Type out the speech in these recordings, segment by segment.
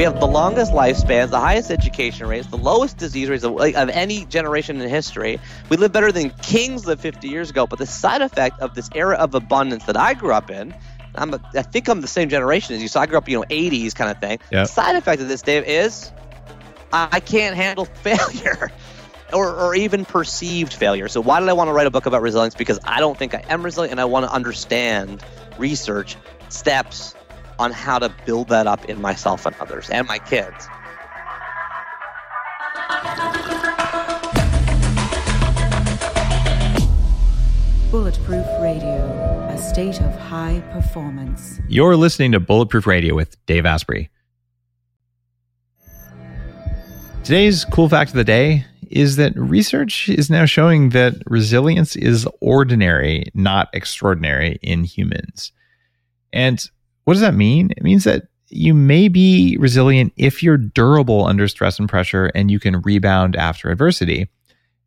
We have the longest lifespans, the highest education rates, the lowest disease rates of, of any generation in history. We live better than kings lived 50 years ago. But the side effect of this era of abundance that I grew up in, I'm a, I think I'm the same generation as you. So I grew up, you know, 80s kind of thing. Yep. The side effect of this, Dave, is I I can't handle failure. Or, or even perceived failure. So, why did I want to write a book about resilience? Because I don't think I am resilient and I want to understand, research, steps on how to build that up in myself and others and my kids. Bulletproof Radio, a state of high performance. You're listening to Bulletproof Radio with Dave Asprey. Today's cool fact of the day is that research is now showing that resilience is ordinary, not extraordinary in humans. And what does that mean? It means that you may be resilient if you're durable under stress and pressure and you can rebound after adversity.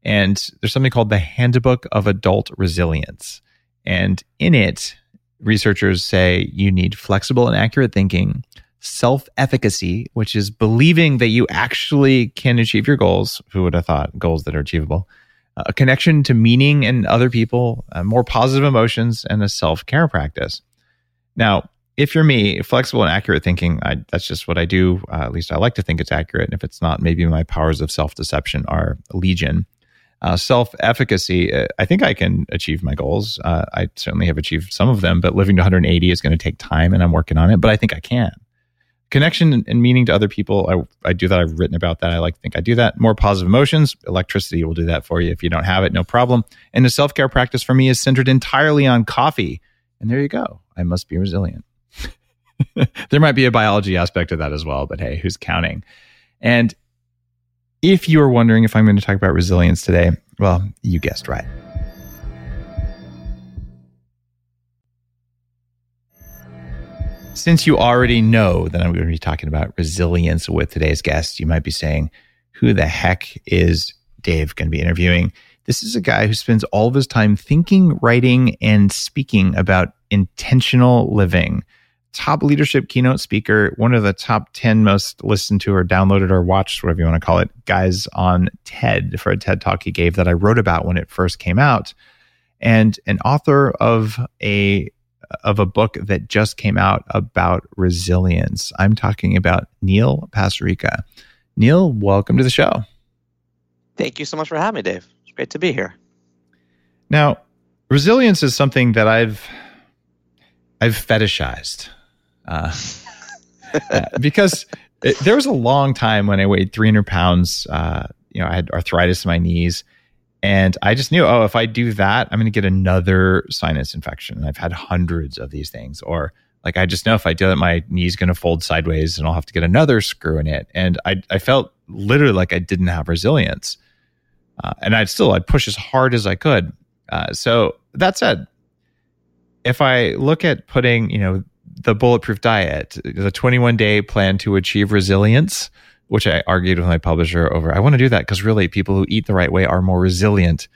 And there's something called the Handbook of Adult Resilience. And in it, researchers say you need flexible and accurate thinking, self efficacy, which is believing that you actually can achieve your goals. Who would have thought goals that are achievable? A connection to meaning and other people, uh, more positive emotions, and a self care practice. Now, if you're me, flexible and accurate thinking, I, that's just what I do. Uh, at least I like to think it's accurate. And if it's not, maybe my powers of self deception are legion. Uh, self efficacy, uh, I think I can achieve my goals. Uh, I certainly have achieved some of them, but living to 180 is going to take time and I'm working on it, but I think I can. Connection and, meaning to other people, I, I do that. I've written about that. I like think I do that. More positive emotions, electricity will do that for you. If you don't have it, no problem. And the self care practice for me is centered entirely on coffee. And there you go. I must be resilient. there might be a biology aspect to that as well, but hey, who's counting? And if you are wondering if I'm going to talk about resilience today, well, you guessed right. Since you already know that I'm going to be talking about resilience with today's guest, you might be saying, who the heck is Dave going to be interviewing? This is a guy who spends all of his time thinking, writing, and speaking about intentional living. Top leadership keynote speaker, one of the top 10 most listened to or downloaded or watched, whatever you want to call it, guys on TED for a TED talk he gave that I wrote about when it first came out. And an author of a of a book that just came out about resilience. I'm talking about Neil Pasricha. Neil, welcome to the show. Thank you so much for having me, Dave. It's great to be here. Now, resilience is something that I've I've fetishized uh, because it, there was a long time when I weighed 300 pounds. Uh, you know, I had arthritis in my knees, and I just knew, oh, if I do that, I'm going to get another sinus infection. And I've had hundreds of these things. Or like, I just know if I do that, my knee's going to fold sideways and I'll have to get another screw in it. And I, I felt literally like I didn't have resilience. Uh, and I'd still, I'd push as hard as I could. Uh, so that said, if I look at putting, you know, the bulletproof diet, the 21 day plan to achieve resilience, which I argued with my publisher over. I want to do that because really people who eat the right way are more resilient.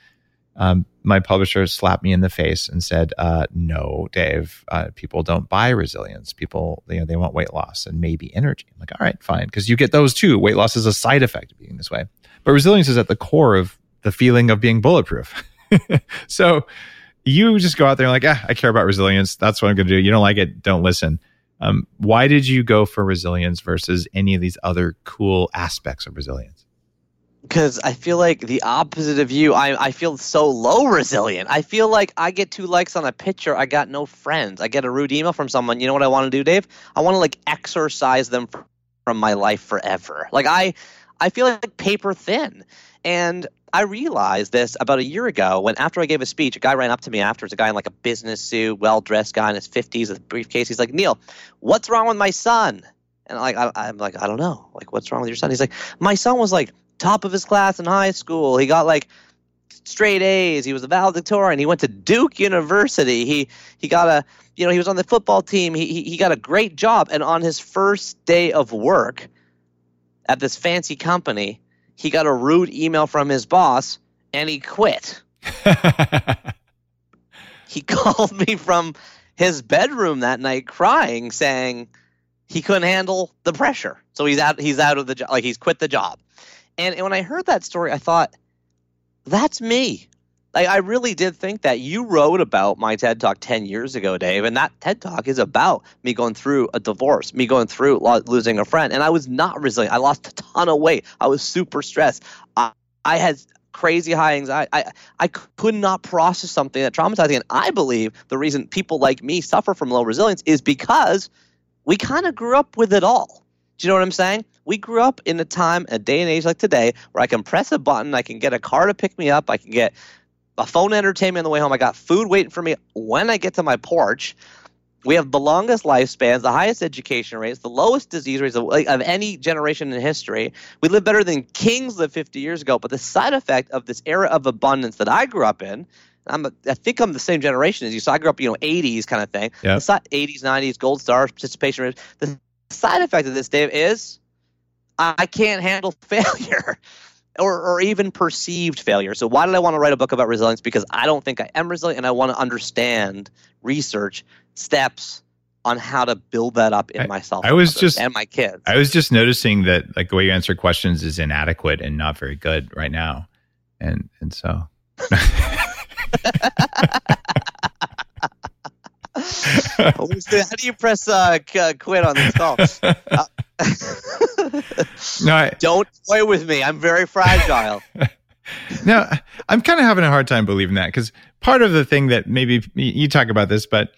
Um, my publisher slapped me in the face and said, uh, "No, Dave, uh, people don't buy resilience. People, you know, they want weight loss and maybe energy." I'm like, "All right, fine," because you get those too. Weight loss is a side effect of being this way, but resilience is at the core of the feeling of being bulletproof. so you just go out there and like, ah, I care about resilience. That's what I'm going to do. You don't like it, don't listen. Um, why did you go for resilience versus any of these other cool aspects of resilience? Because I feel like the opposite of you, I, I feel so low resilient. I feel like I get two likes on a picture, I got no friends. I get a rude email from someone. You know what I want to do, Dave? I want to like exorcise them from my life forever. Like I, I feel like paper thin. And I realized this about a year ago when after I gave a speech, a guy ran up to me afterwards, a guy in like a business suit, well dressed guy in his 50s with a briefcase. He's like, Neil, what's wrong with my son? And like, I, I'm like, I don't know. Like, what's wrong with your son? He's like, my son was like top of his class in high school. He got like straight A's. He was a valedictorian. He went to Duke University. He he got a you know he was on the football team. He he, he got a great job. And on his first day of work at this fancy company, he got a rude email from his boss and he quit. he called me from his bedroom that night crying, saying, he couldn't handle the pressure, so he's out. He's out of the job. Like he's quit the job. And, and when I heard that story, I thought, that's me. Like I really did think that you wrote about my TED Talk 10 years ago, Dave, and that TED Talk is about me going through a divorce, me going through lo- losing a friend, and I was not resilient. I lost a ton of weight. I was super stressed. I, I had crazy high anxiety. I, I could not process something that traumatizing. And I believe the reason people like me suffer from low resilience is because we kind of grew up with it all. Do you know what I'm saying? We grew up in a time, a day and age like today, where I can press a button, I can get a car to pick me up, I can get a phone entertainment on the way home. I got food waiting for me when I get to my porch. We have the longest lifespans, the highest education rates, the lowest disease rates of, like, of any generation in history. We live better than kings lived 50 years ago. But the side effect of this era of abundance that I grew up in, I'm a, I think I'm the same generation as you. So I grew up, you know, 80s kind of thing. Yep. The si- 80s, 90s, gold stars, participation rates. The side effect of this, Dave, is I can't handle failure or, or even perceived failure. So why did I want to write a book about resilience? Because I don't think I am resilient, and I want to understand research steps on how to build that up in I- myself. I and was just- and my kids. I was just noticing that like the way you answer questions is inadequate and not very good right now. And and so how do you press uh, quit on this call? Uh, no, don't play with me. I'm very fragile. no, I'm kind of having a hard time believing that because part of the thing that maybe you talk about this, but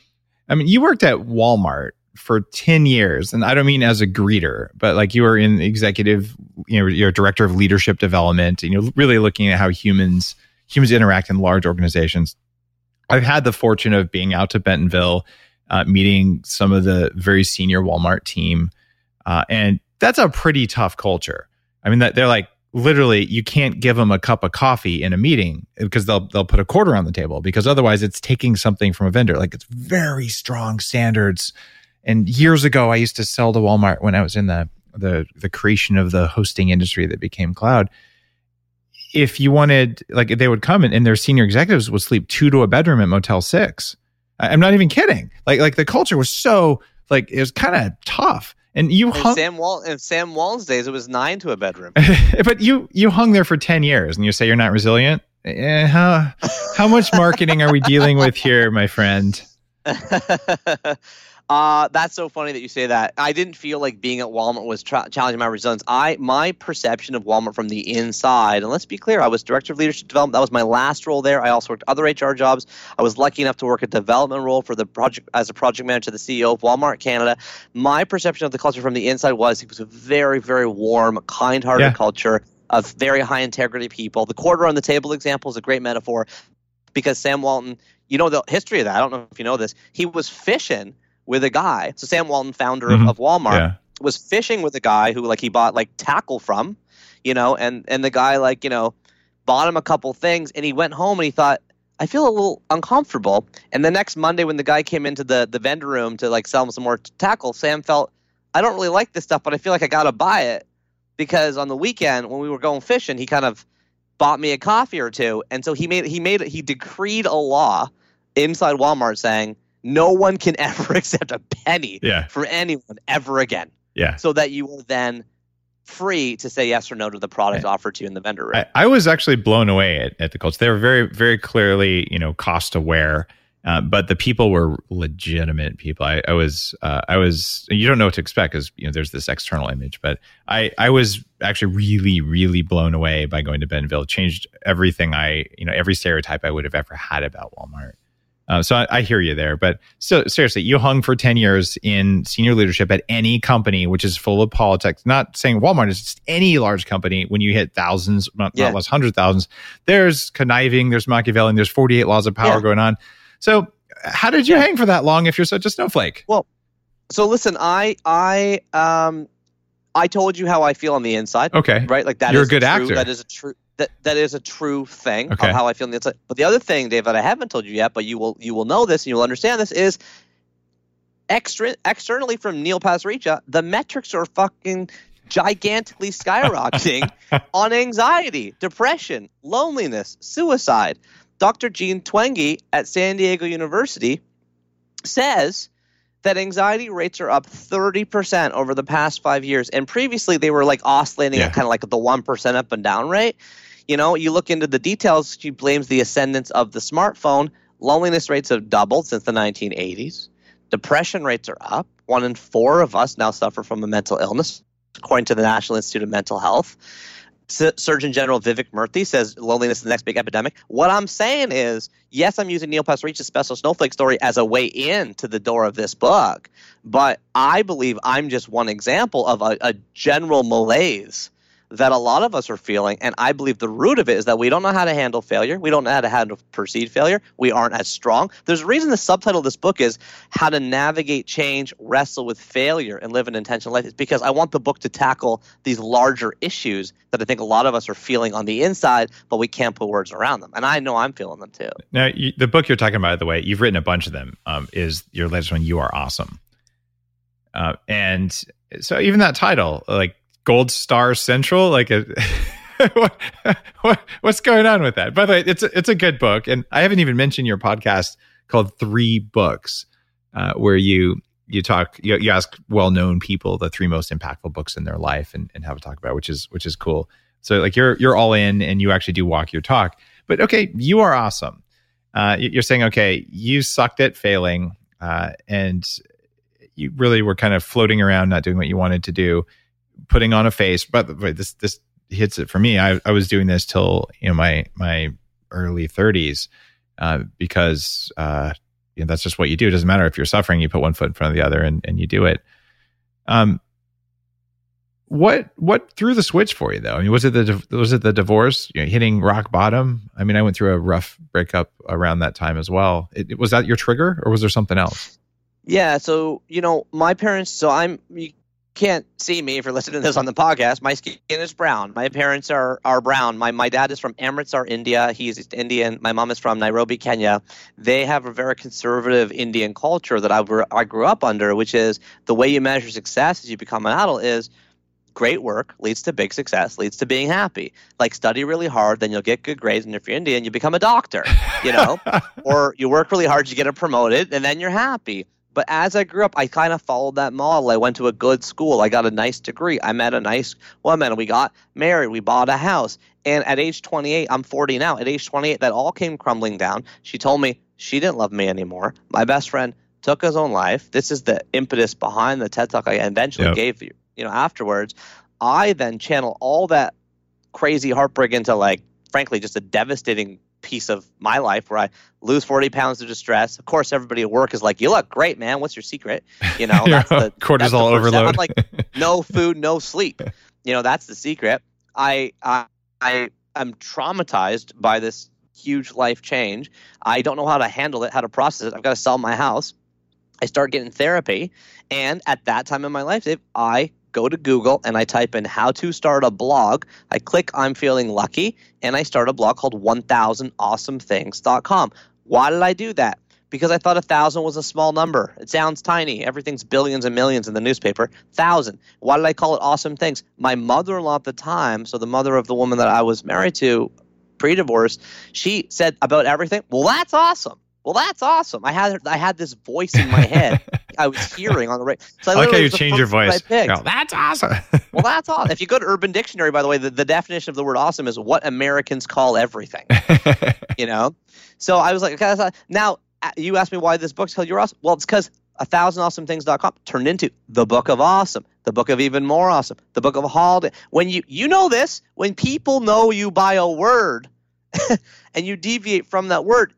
I mean, you worked at Walmart for 10 years, and I don't mean as a greeter, but like you were in executive, you know, you're a director of leadership development, and you're really looking at how humans humans interact in large organizations. I've had the fortune of being out to Bentonville, uh, meeting some of the very senior Walmart team, uh, and that's a pretty tough culture. I mean, that they're like literally you can't give them a cup of coffee in a meeting because they'll they'll put a quarter on the table because otherwise it's taking something from a vendor. Like it's very strong standards. And years ago, I used to sell to Walmart when I was in the the the creation of the hosting industry that became cloud. If you wanted, like, they would come and, and their senior executives would sleep two to a bedroom at Motel Six. I- I'm not even kidding. Like, like the culture was so like it was kind of tough. And you In hung, Sam Wall in Sam Walton's days, it was nine to a bedroom. but you you hung there for 10 years and you say you're not resilient Eh, how how much marketing are we dealing with here my friend uh, that's so funny that you say that. I didn't feel like being at Walmart was tra- challenging my resilience. I my perception of Walmart from the inside, and let's be clear, I was director of leadership development. That was my last role there. I also worked other HR jobs. I was lucky enough to work a development role for the project as a project manager, the CEO of Walmart Canada. My perception of the culture from the inside was it was a very, very warm, kind-hearted Yeah. culture of very high integrity people. The quarter on the table example is a great metaphor because Sam Walton, you know the history of that. I don't know if you know this. He was fishing with a guy. So Sam Walton, founder Mhm. of, of Walmart, yeah was fishing with a guy who like he bought like tackle from, you know, and and the guy like you know bought him a couple things, and he went home and he thought. I feel a little uncomfortable. And the next Monday, when the guy came into the, the vendor room to like sell him some more tackle, Sam felt, I don't really like this stuff, but I feel like I got to buy it because on the weekend when we were going fishing, he kind of bought me a coffee or two, and so he made he made he decreed a law inside Walmart saying no one can ever accept a penny yeah. for anyone ever again, yeah. So that you are then free to say yes or no to the product offered to you in the vendor room. I, I was actually blown away at, at the culture they were very very clearly you know cost aware uh, but the people were legitimate people. I, I was, uh, I was. You don't know what to expect because you know there's this external image, but I, I was actually really, really blown away by going to Bentonville. It changed everything I, you know, every stereotype I would have ever had about Walmart. Uh, so I, I hear you there, but so seriously, you hung for ten years in senior leadership at any company which is full of politics. Not saying Walmart is just any large company. When you hit thousands, not, Yeah. not less hundred thousands, there's conniving, there's Machiavelli, there's 48 laws of power Yeah. going on. So how did you Yeah. hang for that long if you're such a snowflake? Well, so listen, I I um I told you how I feel on the inside. Okay. right? Like that You're a good true, actor. That is a true that that is a true thing Okay. of how I feel on the inside. But the other thing, Dave, that I haven't told you yet, but you will you will know this and you'll understand this is extra externally from Neil Pasricha, the metrics are fucking gigantically skyrocketing on anxiety, depression, loneliness, suicide. Dr. Jean Twenge at San Diego University says that anxiety rates are up 30% over the past five years. And previously they were like oscillating Yeah. at kind of like the 1% up and down rate. You know, you look into the details, she blames the ascendance of the smartphone. Loneliness rates have doubled since the 1980s. Depression rates are up. One in four of us now suffer from a mental illness, according to the National Institute of Mental Health. S- Surgeon General Vivek Murthy says loneliness is the next big epidemic. What I'm saying is, yes, I'm using Neil Pasricha's special snowflake story as a way in to the door of this book, but I believe I'm just one example of a, a general malaise that a lot of us are feeling. And I believe the root of it is that we don't know how to handle failure. We don't know how to handle perceived failure. We aren't as strong. There's a reason the subtitle of this book is How to Navigate Change, Wrestle with Failure, and Live an Intentional Life. It's because I want the book to tackle these larger issues that I think a lot of us are feeling on the inside, but we can't put words around them. And I know I'm feeling them too. Now, you, the book you're talking about, by the way, you've written a bunch of them. Um, is your latest one? You are awesome. Uh, and so even that title, like Gold Star Central, like a, what, what, what's going on with that? By the way, it's a, it's a good book, and I haven't even mentioned your podcast called Three Books, uh, where you you talk you, you ask well known people the three most impactful books in their life and, and have a talk about, which is which is cool. So like you're you're all in, and you actually do walk your talk. But okay, you are awesome. Uh, you- you're saying okay, you sucked at failing, uh, and you really were kind of floating around, not doing what you wanted to do, putting on a face. But wait, this this hits it for me. I, I was doing this till you know my my early 30s uh, because uh, you know, that's just what you do. It doesn't matter if you're suffering; you put one foot in front of the other, and and you do it. Um, what what threw the switch for you though? I mean, was it the was it the divorce? You know, hitting rock bottom. I mean, I went through a rough breakup around that time as well. It, was that your trigger, or was there something else? Yeah, so you know, my parents. So I'm. You can't see me if you're listening to this on the podcast. My skin is brown. My parents are are brown. My my dad is from Amritsar, India. He's Indian. My mom is from Nairobi, Kenya. They have a very conservative Indian culture that I I grew up under, which is the way you measure success as you become an adult is great work leads to big success, leads to being happy. Like study really hard, then you'll get good grades, and if you're Indian, you become a doctor. You know, or you work really hard, you get promoted, and then you're happy. But as I grew up, I kind of followed that model. I went to a good school. I got a nice degree. I met a nice woman. We got married. We bought a house. And at age 28, I'm 40 now. At age 28, that all came crumbling down. She told me she didn't love me anymore. My best friend took his own life. This is the impetus behind the TED Talk I eventually Yep. gave you, you know, afterwards. I then channel all that crazy heartbreak into like, frankly, just a devastating piece of my life where I lose 40 pounds of distress. Of course, everybody at work is like, you look great, man. What's your secret? You know, that's the cortisol that's the overload. I'm like, no food, no sleep. You know, that's the secret. I, I, I am traumatized by this huge life change. I don't know how to handle it, how to process it. I've got to sell my house. I start getting therapy. And at that time in my life, Dave, I go to Google and I type in how to start a blog. I click I'm feeling lucky and I start a blog called 1000awesomethings.com. Why did I do that? Because I thought a thousand was a small number. It sounds tiny. Everything's billions and millions in the newspaper. Thousand. Why did I call it awesome things? My mother in law at the time, so the mother of the woman that I was married to pre divorce, she said about everything, Well, that's awesome. Well, that's awesome. I had I had this voice in my head. I was hearing on the radio. So I like how you change your I voice. picked. That's awesome. Well, that's awesome. If you go to Urban Dictionary, by the way, the, the definition of the word awesome is what Americans call everything. you know? So I was like, okay, now you asked me why this book's called You're Awesome. Well, it's because a thousand awesome things.com turned into the book of awesome, the book of even more awesome, the book of holiday. When you, you know this, when people know you by a word and you deviate from that word.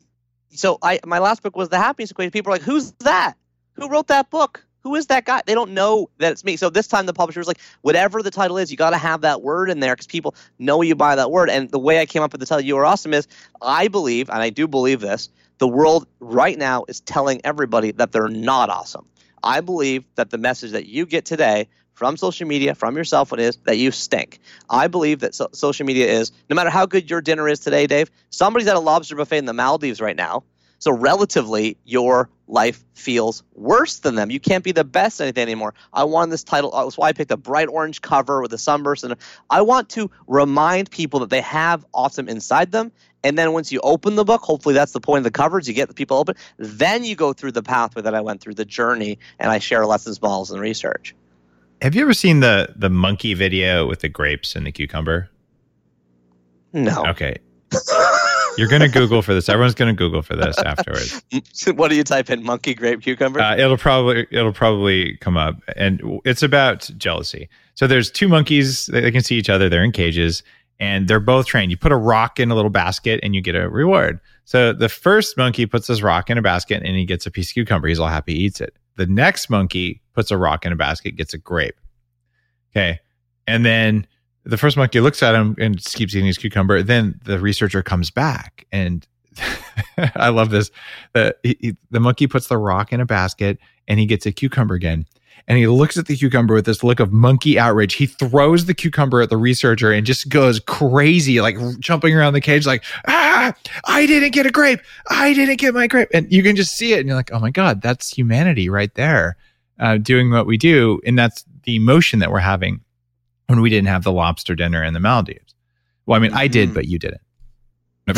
So I, my last book was the happiness equation. People are like, who's that? Who wrote that book? Who is that guy? They don't know that it's me. So this time the publisher was like, whatever the title is, you got to have that word in there because people know you by that word. And the way I came up with the title, You Are Awesome, is I believe, and I do believe this, the world right now is telling everybody that they're not awesome. I believe that the message that you get today from social media, from your cell phone, is that you stink. I believe that so- social media is, no matter how good your dinner is today, Dave, somebody's at a lobster buffet in the Maldives right now. So relatively, your life feels worse than them. You can't be the best at anything anymore. I wanted this title. That's why I picked a bright orange cover with a sunburst, and I want to remind people that they have awesome inside them, And then once you open the book, hopefully that's the point of the covers, you get the people open. Then you go through the pathway that I went through, the journey, and I share lessons, models, and research. Have you ever seen the the monkey video with the grapes and the cucumber? No. Okay. You're going to Google for this. Everyone's going to Google for this afterwards. what do you type in? Monkey, grape, cucumber? Uh, it'll probably it'll probably come up, and it's about jealousy. So there's two monkeys. They can see each other. They're in cages, and they're both trained. You put a rock in a little basket, and you get a reward. So the first monkey puts this rock in a basket, and he gets a piece of cucumber. He's all happy, he eats it. The next monkey puts a rock in a basket, gets a grape. Okay, and then the first monkey looks at him and keeps eating his cucumber. Then the researcher comes back, and I love this. The he, the monkey puts the rock in a basket, and he gets a cucumber again. And he looks at the cucumber with this look of monkey outrage. He throws the cucumber at the researcher and just goes crazy, like jumping around the cage, like, ah, I didn't get a grape. I didn't get my grape. And you can just see it. And you're like, oh my God, that's humanity right there, uh, doing what we do. And that's the emotion that we're having when we didn't have the lobster dinner in the Maldives. Well, I mean, I did, Mhm. but you didn't.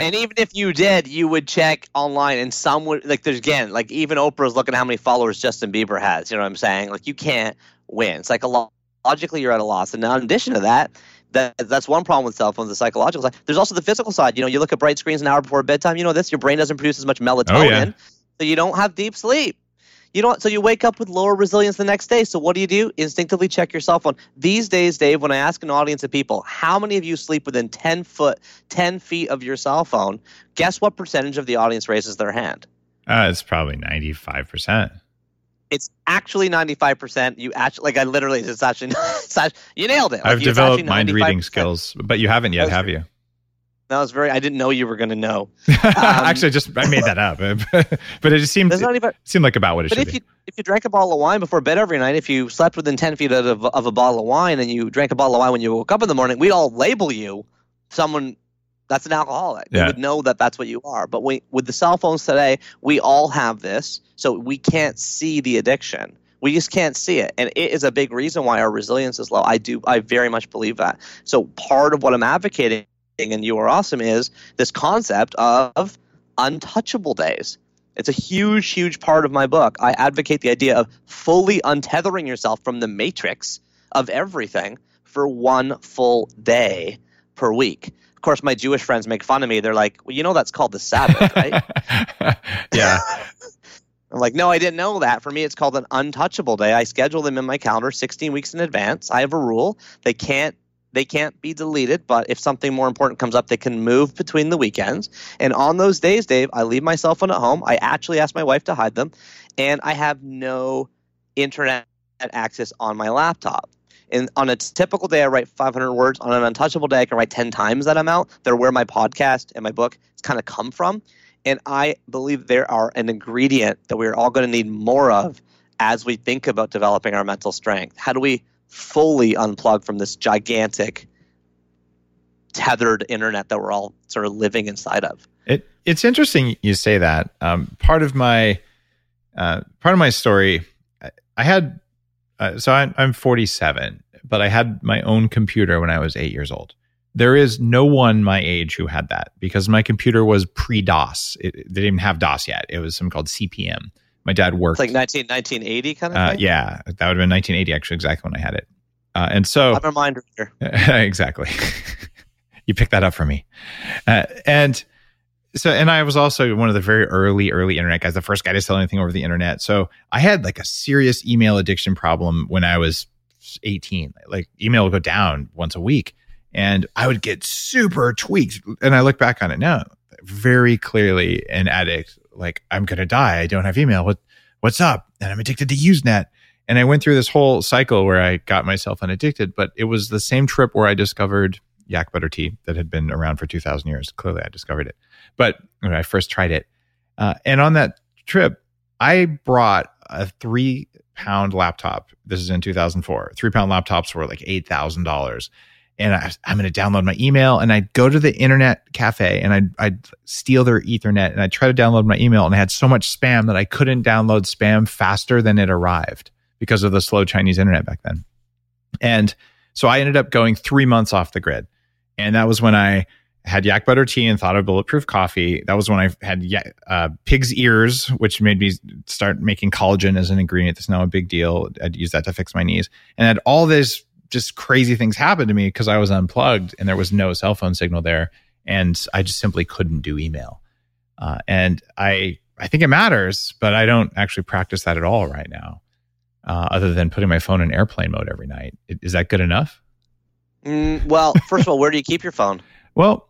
and even if you did, you would check online, and some would like. There's again, like even Oprah's looking at how many followers Justin Bieber has. You know what I'm saying? Like you can't win. Psychologically, you're at a loss. And now, in addition to that, that that's one problem with cell phones. The psychological side. There's also the physical side. You know, you look at bright screens an hour before bedtime. You know this. Your brain doesn't produce as much melatonin, so you don't have deep sleep. You know what? So you wake up with lower resilience the next day. So what do you do? Instinctively check your cell phone. These days, Dave, when I ask an audience of people, how many of you sleep within ten foot, ten feet of your cell phone? Guess what percentage of the audience raises their hand? uh, it's probably 95%. It's actually ninety five percent. You actually, like, I literally, it's actually, it's actually you nailed it. Like, I've developed mind reading skills, but you haven't yet, have you? That was very. I didn't know you were going to know. Um, Actually, just I made that up, but it just seemed even. seemed like about what it should be. But should if be. you if you drank a bottle of wine before bed every night, if you slept within ten feet of, of a bottle of wine, and you drank a bottle of wine when you woke up in the morning, we'd all label you someone that's an alcoholic. Yeah. We would know that that's what you are. But we, with the cell phones today, we all have this, so we can't see the addiction. We just can't see it, and it is a big reason why our resilience is low. I do, I very much believe that. So part of what I'm advocating, and you are awesome, is this concept of untouchable days. It's a huge, huge part of my book. I advocate the idea of fully untethering yourself from the matrix of everything for one full day per week. Of course, my Jewish friends make fun of me. They're like, well, you know, that's called the Sabbath, right? yeah. I'm like, no, I didn't know that. For me, it's called an untouchable day. I schedule them in my calendar 16 weeks in advance. I have a rule. They can't they can't be deleted, but if something more important comes up, they can move between the weekends. And on those days, Dave, I leave my cell phone at home. I actually ask my wife to hide them, and I have no internet access on my laptop. And on a typical day, I write 500 words. On an untouchable day, I can write 10 times that amount. They're where my podcast and my book has kind of come from. And I believe there are an ingredient that we're all going to need more of as we think about developing our mental strength. How do we fully unplug from this gigantic tethered internet that we're all sort of living inside of? It it's interesting you say that. Um, part of my uh, part of my story, I, had uh, so I'm, I'm 47, but I had my own computer when I was eight years old. There is no one my age who had that because my computer was pre DOS. It, it didn't even have DOS yet. It was something called CP/M. My dad worked. It's like 19, 1980 kind of uh, yeah, that would have been 1980 actually, exactly when I had it. Uh, and so I'm a mind reader. exactly. you picked that up for me. Uh, and so, and I was also one of the very early, early internet guys, the first guy to sell anything over the internet. So I had like a serious email addiction problem when I was 18. Like email would go down once a week and I would get super tweaked. And I look back on it now, very clearly an addict. Like I'm to die. I don't have email. What, what's up? And I'm addicted to Usenet. And I went through this whole cycle where I got myself unaddicted, but it was the same trip where I discovered yak butter tea that had been around for 2000 years. Clearly I discovered it. But when I first tried it, uh, and on that trip, I brought a three pound laptop. This is in 2004. Three pound laptops were like $8,000. And I, I'm going to download my email and I'd go to the internet cafe and I'd, I'd steal their ethernet and I'd try to download my email and I had so much spam that I couldn't download spam faster than it arrived because of the slow Chinese internet back then. And so I ended up going three months off the grid. And that was when I had yak butter tea and thought of bulletproof coffee. That was when I had uh, pig's ears, which made me start making collagen as an ingredient. That's now a big deal. I'd use that to fix my knees, and I had all this just crazy things happened to me because I was unplugged and there was no cell phone signal there, and I just simply couldn't do email. Uh, and I I think it matters, but I don't actually practice that at all right now, uh, other than putting my phone in airplane mode every night. Is that good enough? Mm, well, first of all, where do you keep your phone? Well,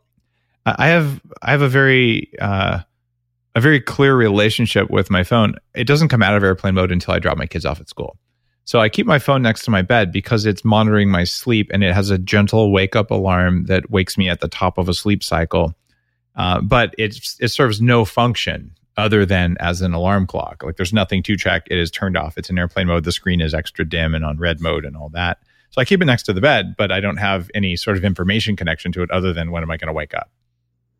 I have I have a very uh, a very clear relationship with my phone. It doesn't come out of airplane mode until I drop my kids off at school. So I keep my phone next to my bed because it's monitoring my sleep and it has a gentle wake up alarm that wakes me at the top of a sleep cycle. Uh, but it it serves no function other than as an alarm clock. Like there's nothing to check. It is turned off. It's in airplane mode. The screen is extra dim and on red mode and all that. So I keep it next to the bed, but I don't have any sort of information connection to it other than when am I going to wake up.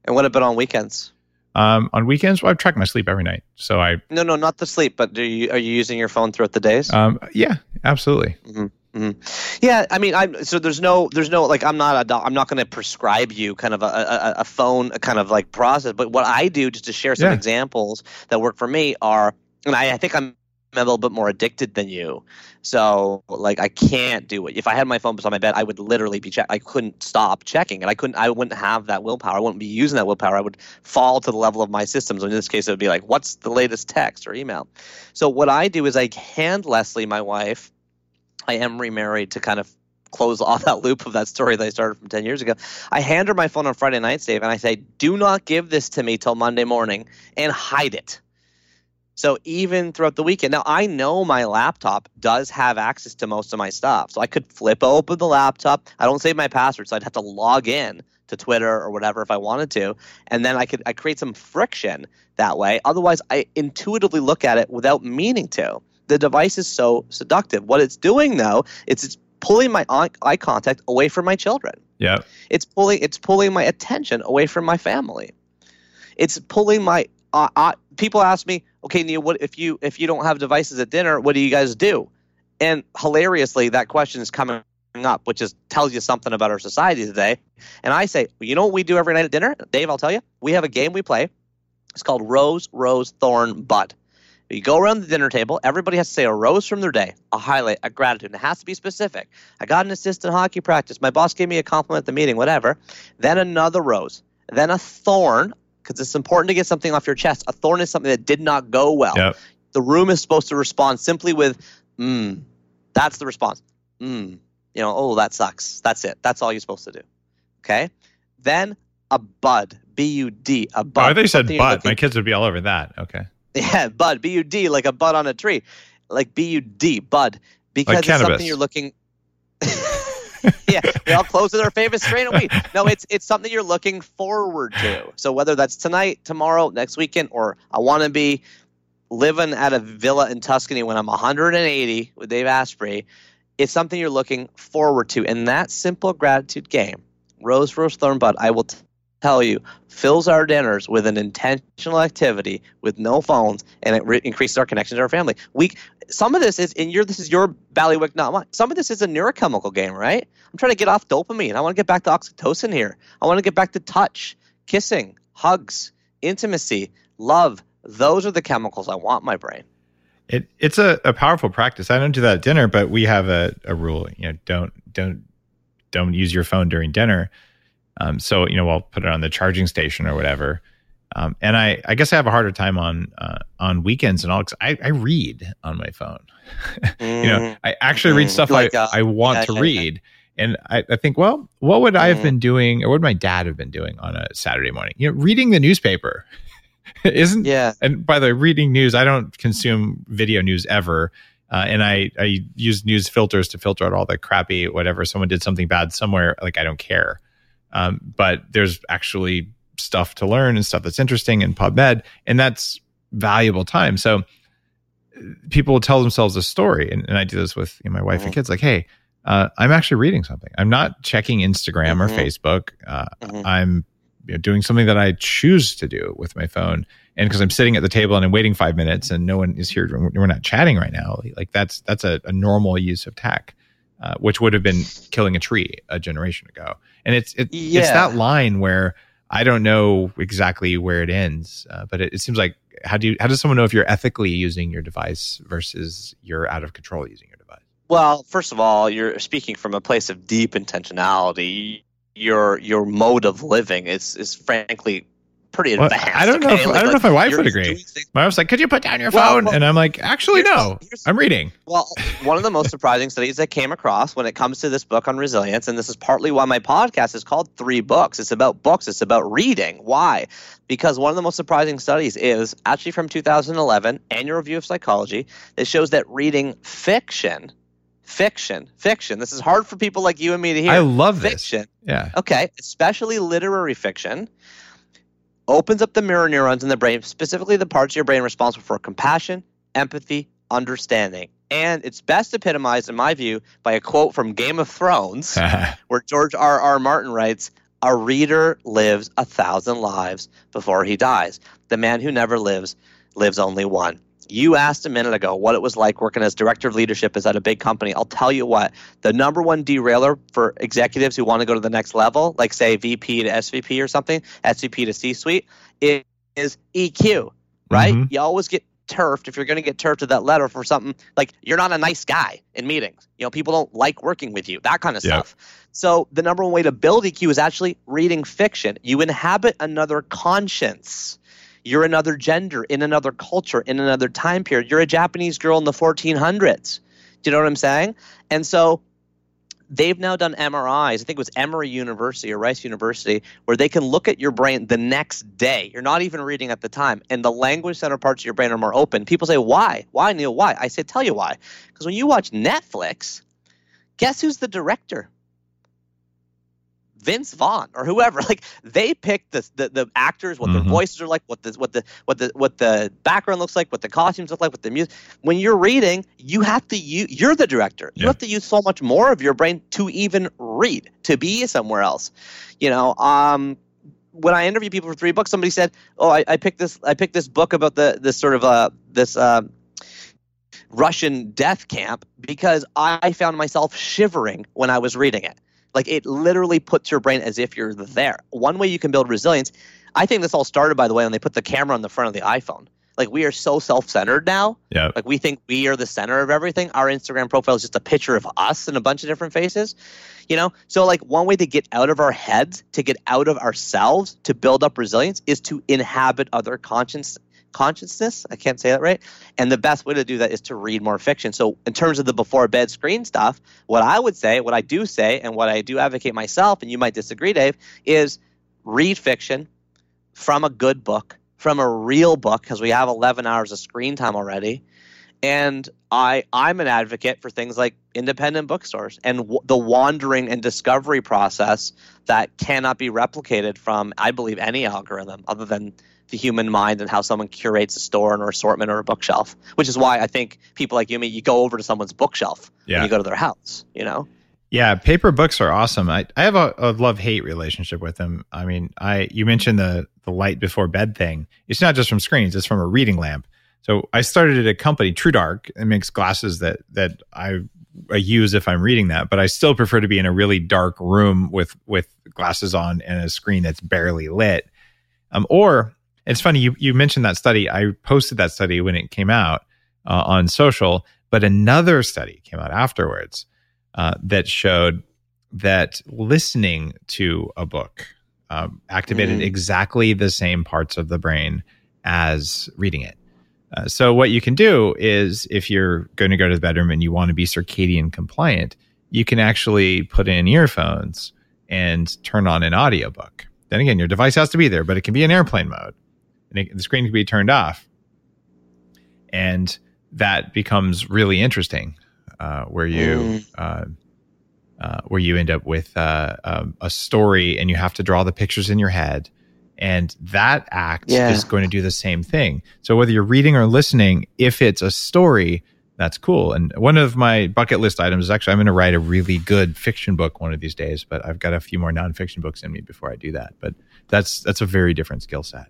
And what about on weekends? Um, on weekends, well, I track my sleep every night. So I no, no, not the sleep, but do you are you using your phone throughout the days? Um, yeah, absolutely. Mm-hmm. Mm-hmm. Yeah, I mean, I so there's no there's no like I'm not a I'm not going to prescribe you kind of a, a, a phone kind of like process, but what I do just to share some yeah. examples that work for me are, and I, I think I'm a little bit more addicted than you. So like I can't do it. If I had my phone beside my bed, I would literally be check. I couldn't stop checking, and I couldn't. I wouldn't have that willpower. I wouldn't be using that willpower. I would fall to the level of my systems. In this case, it would be like, "What's the latest text or email?" So what I do is I hand Leslie, my wife. I am remarried to kind of close off that loop of that story that I started from 10 years ago. I hand her my phone on Friday nights, Dave, and I say, do not give this to me till Monday morning and hide it. So even throughout the weekend, now I know my laptop does have access to most of my stuff. So I could flip open the laptop. I don't save my password, so I'd have to log in to Twitter or whatever if I wanted to, and then I could I create some friction that way. Otherwise, I intuitively look at it without meaning to. The device is so seductive. What it's doing though, it's it's pulling my eye contact away from my children. Yeah. It's pulling it's pulling my attention away from my family. It's pulling my uh, uh, people ask me, okay, Neil, what if you if you don't have devices at dinner, what do you guys do? And hilariously, that question is coming up, which is tells you something about our society today. And I say, you know what we do every night at dinner, Dave? I'll tell you. We have a game we play. It's called Rose, Rose, Thorn, Bud. You go around the dinner table. Everybody has to say a rose from their day, a highlight, a gratitude. And it has to be specific. I got an assist in hockey practice. My boss gave me a compliment at the meeting, whatever. Then another rose. Then a thorn, because it's important to get something off your chest. A thorn is something that did not go well. Yep. The room is supposed to respond simply with, mm. That's the response. Mm. You know, oh, that sucks. That's it. That's all you're supposed to do. Okay. Then a bud, B U D, a bud. Oh, I thought you said bud. My kids would be all over that. Okay. Yeah, bud, B U D, like a bud on a tree, like B U D, bud, because like it's something you're looking. yeah, we all close with our favorite strain of weed. No, it's it's something you're looking forward to. So whether that's tonight, tomorrow, next weekend, or I want to be living at a villa in Tuscany when I'm 180 with Dave Asprey, it's something you're looking forward to. And that simple gratitude game, Rose Rose Thorn Bud, I will t- tell you, fills our dinners with an intentional activity with no phones, and it re- increases our connection to our family. We some of this is in your this is your ballywick, not mine. Some of this is a neurochemical game, right? I'm trying to get off dopamine. I want to get back to oxytocin here. I want to get back to touch, kissing, hugs, intimacy, love. Those are the chemicals I want my brain. It, it's a, a powerful practice. I don't do that at dinner, but we have a, a rule. You know, don't don't don't use your phone during dinner. Um, so you know, I'll put it on the charging station or whatever. Um, and I, I guess I have a harder time on uh, on weekends and all. Cause I, I read on my phone. you know, mm-hmm. I actually read mm-hmm. stuff like, I, uh, I want yeah, to yeah, read. Yeah. And I, I think, well, what would I have mm-hmm. been doing, or what would my dad have been doing on a Saturday morning? You know, reading the newspaper isn't. Yeah. And by the way, reading news, I don't consume video news ever. Uh, and I, I use news filters to filter out all the crappy whatever. Someone did something bad somewhere, like I don't care. Um, but there's actually stuff to learn and stuff that's interesting in PubMed, and that's valuable time. So people will tell themselves a story, and, and I do this with you know, my wife mm-hmm. and kids. Like, hey, uh, I'm actually reading something. I'm not checking Instagram mm-hmm. or Facebook. Uh, mm-hmm. I'm you know, doing something that I choose to do with my phone, and because I'm sitting at the table and I'm waiting five minutes, and no one is here, we're not chatting right now. Like that's that's a, a normal use of tech. uh, which would have been killing a tree a generation ago. And it's it, it's that line where I don't know exactly where it ends, uh, but it, it seems like how do you how does someone know if you're ethically using your device versus you're out of control using your device? Well, first of all, you're speaking from a place of deep intentionality. Your your mode of living is is frankly pretty Well, advanced. I don't know. okay? If, Like- I don't know if my wife would agree. My wife's like, "Could you put down your Well, phone?" well, and I'm like, "Actually, no. I'm reading." Well, one of the most surprising studies I came across when it comes to this book on resilience, and this is partly why my podcast is called Three Books. It's about books, it's about reading. Why? Because one of the most surprising studies is actually from 2011, Annual Review of Psychology, that shows that reading fiction, fiction, fiction, this is hard for people like you and me to hear. I love this. fiction, Yeah. okay, especially literary fiction, opens up the mirror neurons in the brain, specifically the parts of your brain responsible for compassion, empathy, understanding. And it's best epitomized, in my view, by a quote from Game of Thrones, where George R. R. Martin writes, A reader lives a thousand lives before he dies. The man who never lives lives only one. You asked a minute ago what it was like working as director of leadership is at a big company. I'll tell you what, the number one derailer for executives who want to go to the next level, like say VP to SVP or something, SVP to C suite, is, EQ, right? Mhm. You always get turfed if you're going to get turfed to that letter for something like you're not a nice guy in meetings. You know, people don't like working with you, that kind of Yep. stuff. So the number one way to build EQ is actually reading fiction. You inhabit another conscience. You're another gender in another culture in another time period. You're a Japanese girl in the 1400s. Do you know what I'm saying? And so they've now done MRIs. I think it was Emory University or Rice University, where they can look at your brain the next day. You're not even reading at the time, and the language center parts of your brain are more open. People say, "Why? Why, Neil? Why?" I say, "Tell you why." Because when you watch Netflix, guess who's the director? Vince Vaughn or whoever. Like they pick the the, the actors, what their Mhm. voices are like, what the what the what the what the background looks like, what the costumes look like, what the music. When you're reading, you have to you you're the director. You have to use so much more of your brain to even read, to be somewhere else. You know, um when I interview people for three books, somebody said, "Oh, I, I picked this. I picked this book about the this sort of uh this uh, Russian death camp because I found myself shivering when I was reading it. Like it literally puts your brain as if you're there. One way you can build resilience, I think this all started by the way when they put the camera on the front of the iPhone. Like we are so self-centered now. Yeah. Like we think we are the center of everything. Our Instagram profile is just a picture of us and a bunch of different faces. You know? So like one way to get out of our heads, to get out of ourselves, to build up resilience is to inhabit other conscience consciousness. I can't say that right. And the best way to do that is to read more fiction. So in terms of the before bed screen stuff, what I would say, what I do say, and what I do advocate myself, and you might disagree, Dave, is read fiction from a good book, from a real book, because we have 11 hours of screen time already. And I, I'm an advocate for things like independent bookstores and w- the wandering and discovery process that cannot be replicated from, I believe, any algorithm other than the human mind and how someone curates a store or assortment or a bookshelf. Which is why I think people like you and me, you go over to someone's bookshelf Yeah. when you go to their house. You know, Yeah, paper books are awesome. I, I have a, a love hate relationship with them. I mean, I you mentioned the the light before bed thing. It's not just from screens; it's from a reading lamp. So I started at a company, TrueDark, it makes glasses that that I, I use if I'm reading that. But I still prefer to be in a really dark room with with glasses on and a screen that's barely lit. Um, or it's funny you you mentioned that study. I posted that study when it came out uh, on social, but another study came out afterwards uh, that showed that listening to a book um, activated Mm. exactly the same parts of the brain as reading it. Uh, so what you can do is if you're going to go to the bedroom and you want to be circadian compliant, you can actually put in earphones and turn on an audiobook. Then again, your device has to be there, but it can be in airplane mode and it, the screen can be turned off. And that becomes really interesting uh, where you Mm. uh, uh, where you end up with uh, um, a story and you have to draw the pictures in your head. And that act Yeah. is going to do the same thing. So whether you're reading or listening, if it's a story, that's cool. And one of my bucket list items is actually I'm going to write a really good fiction book one of these days, but I've got a few more nonfiction books in me before I do that. But that's that's a very different skill set.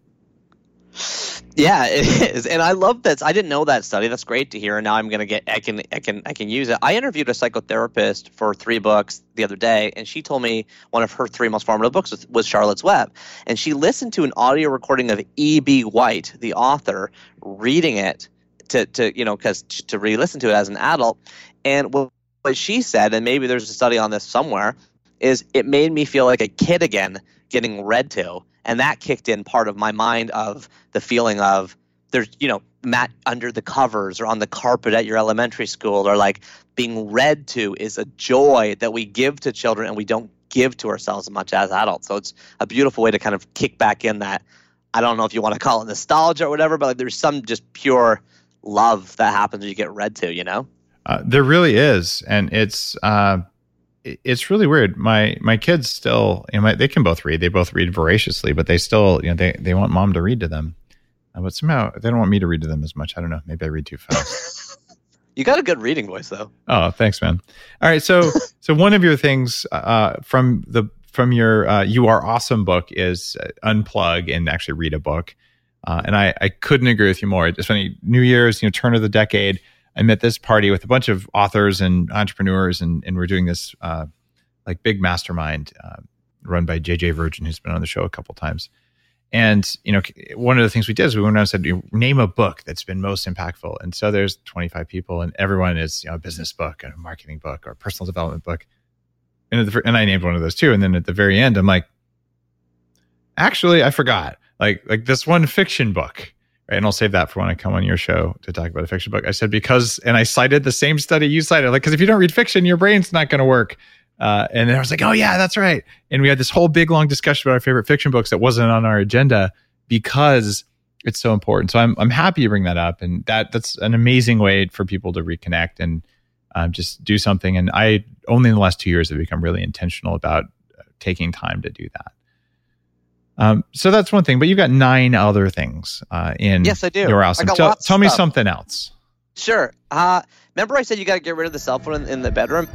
Yeah, it is, and I love that. I didn't know that study. That's great to hear, and now I'm gonna get. I can. I can. I can use it. I interviewed a psychotherapist for three books the other day, and she told me one of her three most formative books was, was Charlotte's Web, and she listened to an audio recording of E.B. White, the author, reading it to to you know because to re-listen to it as an adult, and what, what she said, and maybe there's a study on this somewhere, is it made me feel like a kid again getting read to and that kicked in part of my mind of the feeling of there's you know Matt under the covers or on the carpet at your elementary school or like being read to is a joy that we give to children and we don't give to ourselves as much as adults. So it's a beautiful way to kind of kick back in that i don't know if you want to call it nostalgia or whatever but like there's some just pure love that happens when you get read to you know? Uh, there really is. And it's uh it's really weird. My my kids still, you know, my, they can both read. They both read voraciously, but they still, you know, they they want mom to read to them. Uh, but somehow they don't want me to read to them as much. I don't know. Maybe I read too fast. you got a good reading voice, though. Oh, thanks, man. All right, so so one of your things uh, from the from your uh, "You Are Awesome" book is uh, unplug and actually read a book. Uh, and I I couldn't agree with you more. It's funny. New Year's, you know, turn of the decade I'm at this party with a bunch of authors and entrepreneurs, and, and we're doing this uh, like big mastermind uh, run by JJ Virgin, who's been on the show a couple times. And you know, one of the things we did is we went around and said, name a book that's been most impactful. And so there's 25 people, and everyone is you know a business book, and a marketing book, or a personal development book. And, the, and I named one of those too. And then at the very end, I'm like, actually, I forgot. Like like this one fiction book and I'll save that for when I come on your show to talk about a fiction book. I said because, and I cited the same study you cited, like because if you don't read fiction, your brain's not going to work. Uh, and then I was like, oh yeah, that's right. And we had this whole big long discussion about our favorite fiction books that wasn't on our agenda because it's so important. So I'm I'm happy you bring that up, and that that's an amazing way for people to reconnect and um, just do something. And I only in the last two years have become really intentional about uh, taking time to do that. Um, so that's one thing, but you've got nine other things uh, in yes, I do. Your awesome. Tell, tell me something else. Sure. Uh, remember, I said you got to get rid of the cell phone in, in the bedroom.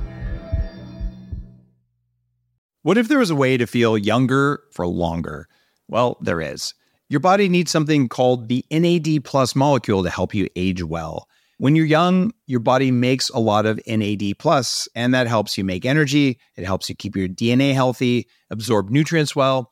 What if there was a way to feel younger for longer? Well, there is. Your body needs something called the NAD plus molecule to help you age well. When you're young, your body makes a lot of NAD plus, and that helps you make energy. It helps you keep your DNA healthy, absorb nutrients well,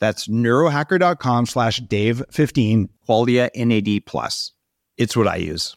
That's neurohacker.com slash Dave15, Qualia NAD Plus. It's what I use.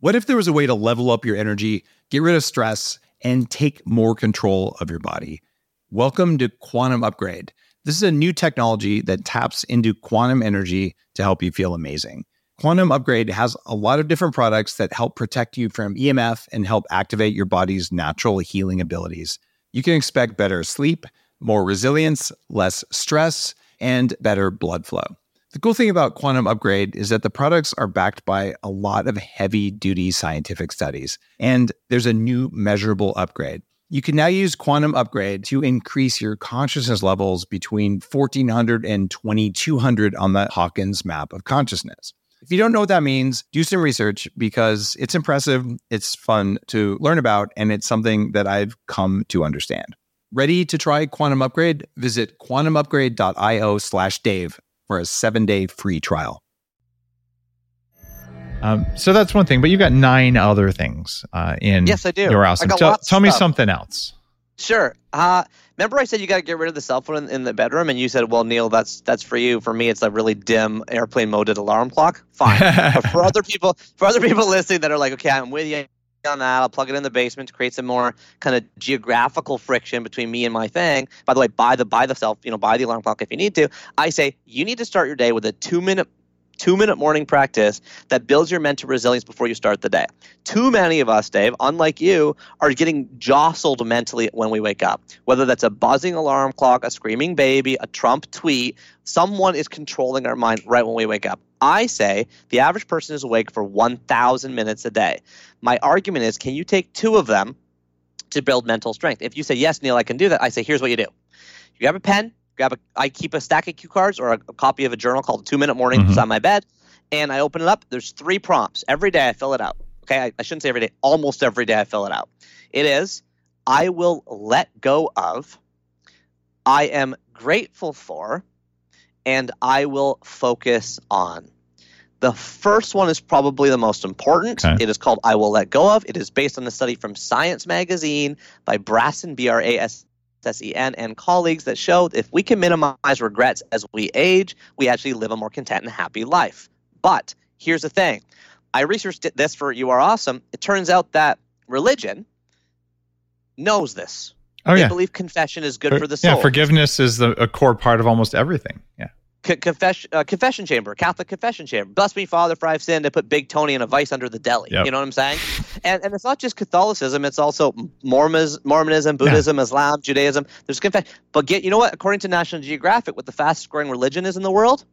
What if there was a way to level up your energy, get rid of stress, and take more control of your body? Welcome to Quantum Upgrade. This is a new technology that taps into quantum energy to help you feel amazing. Quantum Upgrade has a lot of different products that help protect you from EMF and help activate your body's natural healing abilities. You can expect better sleep more resilience, less stress, and better blood flow. The cool thing about Quantum Upgrade is that the products are backed by a lot of heavy duty scientific studies, and there's a new measurable upgrade. You can now use Quantum Upgrade to increase your consciousness levels between 1400 and 2200 on the Hawkins map of consciousness. If you don't know what that means, do some research because it's impressive, it's fun to learn about, and it's something that I've come to understand. Ready to try Quantum Upgrade? Visit quantumupgrade.io slash Dave for a seven day free trial. Um, so that's one thing, but you've got nine other things uh, in yes, I do. Your awesome. Tell, tell me something else. Sure. Uh, remember, I said you got to get rid of the cell phone in, in, the bedroom, and you said, "Well, Neil, that's that's for you. For me, it's a really dim airplane moded alarm clock. Fine. but for other people, for other people listening that are like, okay, I'm with you on that. I'll plug it in the basement to create some more kind of geographical friction between me and my thing. By the way, buy the buy the self, you know, buy the alarm clock if you need to. I say you need to start your day with a two minute two minute morning practice that builds your mental resilience before you start the day. Too many of us, Dave, unlike you, are getting jostled mentally when we wake up. Whether that's a buzzing alarm clock, a screaming baby, a Trump tweet, someone is controlling our mind right when we wake up. I say the average person is awake for 1,000 minutes a day. My argument is can you take two of them to build mental strength? If you say, yes, Neil, I can do that, I say, here's what you do. You grab a pen, grab a, I keep a stack of cue cards or a, a copy of a journal called Two Minute Morning Mhm. beside my bed, and I open it up. There's three prompts. Every day I fill it out. Okay, I, I shouldn't say every day, almost every day I fill it out. It is, I will let go of, I am grateful for, and I will focus on. The first one is probably the most important. Okay. It is called I Will Let Go of. It is based on a study from Science Magazine by Brassen, B R A S S E N, and colleagues that show if we can minimize regrets as we age, we actually live a more content and happy life. But here's the thing I researched this for You Are Awesome. It turns out that religion knows this. Oh they yeah. believe confession is good For- for the soul. Yeah, forgiveness is the, a core part of almost everything. Yeah. Co- confession, uh, confession chamber, Catholic confession chamber. Bless me, Father, for I've sinned. I put Big Tony in a vice under the deli. Yep. You know what I'm saying? And and it's not just Catholicism; it's also Mormons, Mormonism, Buddhism, Islam, Judaism. There's confession. But get you know what? According to National Geographic, what the fastest growing religion is in the world?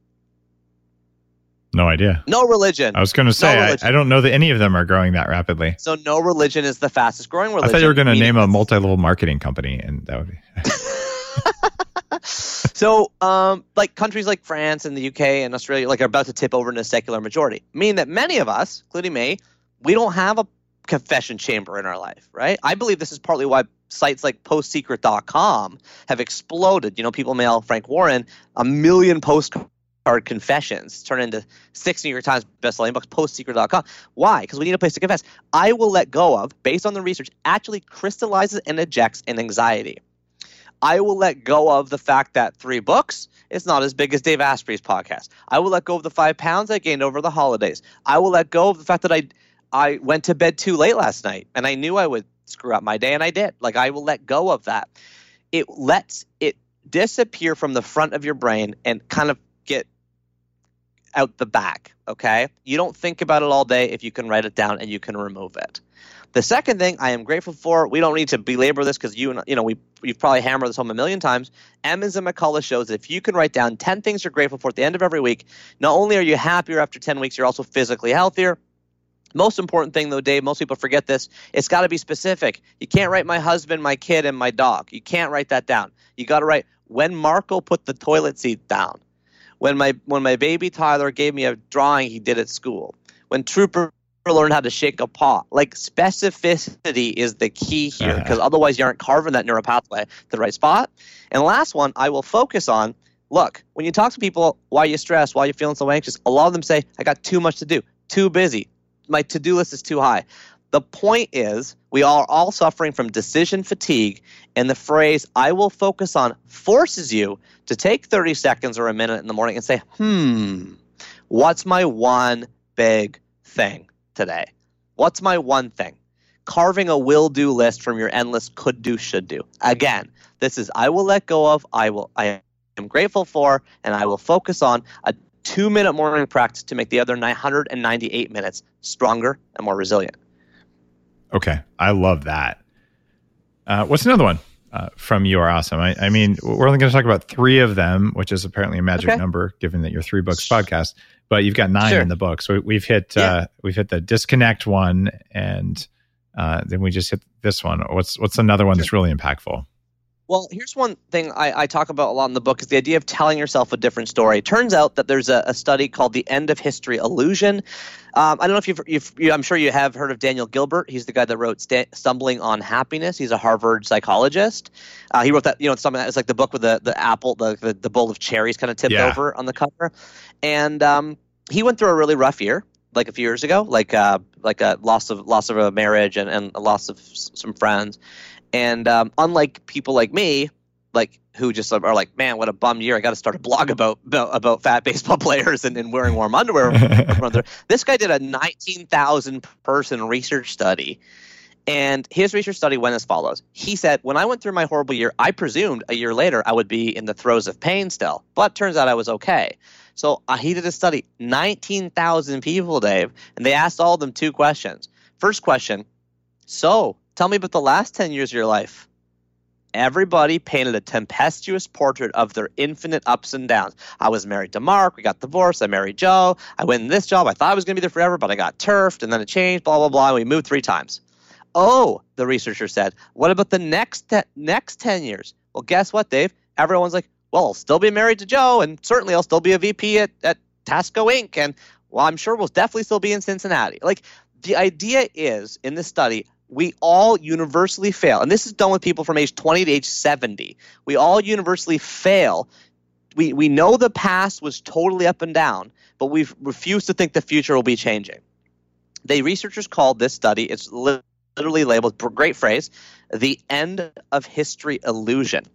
No idea. No religion. I was going to say, I. I don't know that any of them are growing that rapidly. so no religion is the fastest growing religion. I thought you were going to name a multi-level marketing company, and that would be. so, um, like countries like France and the UK and Australia, like are about to tip over into a secular majority, meaning that many of us, including me, we don't have a confession chamber in our life, right? I believe this is partly why sites like postsecret.com have exploded. You know, people mail Frank Warren a million postcard confessions, turn into six New York Times bestselling books, postsecret.com. Why? Because we need a place to confess. I will let go of, based on the research, actually crystallizes and ejects an anxiety. I will let go of the fact that three books is not as big as Dave Asprey's podcast. I will let go of the five pounds I gained over the holidays. I will let go of the fact that I I went to bed too late last night and I knew I would screw up my day and I did. Like I will let go of that. It lets it disappear from the front of your brain and kind of out the back. Okay. You don't think about it all day if you can write it down and you can remove it. The second thing I am grateful for, we don't need to belabor this because you and you know we you've probably hammered this home a million times. Emmons and McCullough shows that if you can write down ten things you're grateful for at the end of every week, not only are you happier after ten weeks, you're also physically healthier. Most important thing though, Dave, most people forget this. It's got to be specific. You can't write my husband, my kid, and my dog. You can't write that down. You got to write when Marco put the toilet seat down. When my when my baby Tyler gave me a drawing he did at school. When Trooper learned how to shake a pot. Like specificity is the key here Uh-huh. because otherwise you aren't carving that neural pathway to the right spot. And last one I will focus on. Look, when you talk to people, why you stressed? Why you're you feeling so anxious? A lot of them say, I got too much to do, too busy. My to do list is too high. The point is, we are all suffering from decision fatigue, and the phrase I will focus on forces you to take 30 seconds or a minute in the morning and say, hmm, what's my one big thing today? What's my one thing? Carving a will do list from your endless could do, should do. Again, this is I will let go of, I will I am grateful for, and I will focus on a two minute morning practice to make the other 998 minutes stronger and more resilient. Okay, I love that. Uh, what's another one uh, from You Are Awesome? I, I mean, we're only going to talk about three of them, which is apparently a magic Okay. number, given that you're three books podcast. But you've got nine Sure. in the book, so we've hit Yeah. uh, we've hit the disconnect one, and uh, then we just hit this one. What's what's another one that's really impactful? Well, here's one thing I, I talk about a lot in the book is the idea of telling yourself a different story. It turns out that there's a, a study called the end of history illusion. Um, I don't know if you've, you've you, I'm sure you have heard of Daniel Gilbert. He's the guy that wrote Sta- Stumbling on Happiness. He's a Harvard psychologist. Uh, he wrote that, you know, something that was like the book with the, the apple, the, the, the bowl of cherries kind of tipped Yeah. over on the cover. And um, he went through a really rough year like a few years ago, like uh, like a loss of loss of a marriage and, and a loss of s- some friends. And um, unlike people like me, like who just are like, man, what a bum year! I got to start a blog about about, fat baseball players and, and wearing warm underwear. this guy did a nineteen thousand person research study, And his research study went as follows. He said, When I went through my horrible year, I presumed a year later I would be in the throes of pain still, but turns out I was okay. So uh, he did a study, 19,000 people, Dave, and they asked all of them two questions. First question So tell me about the last 10 years of your life. Everybody painted a tempestuous portrait of their infinite ups and downs. I was married to Mark. We got divorced. I married Joe. I went in this job. I thought I was going to be there forever, but I got turfed and then it changed, blah, blah, blah. We moved three times. Oh, the researcher said, what about the next te- next 10 years? Well, guess what, Dave? Everyone's like, well, I'll still be married to Joe, and certainly I'll still be a VP at, at Tasco Inc. And well, I'm sure we'll definitely still be in Cincinnati. Like the idea is in this study, we all universally fail. And this is done with people from age 20 to age 70. We all universally fail. We, we know the past was totally up and down, but we refuse to think the future will be changing. The researchers called this study, it's literally labeled, great phrase, the end of history illusion.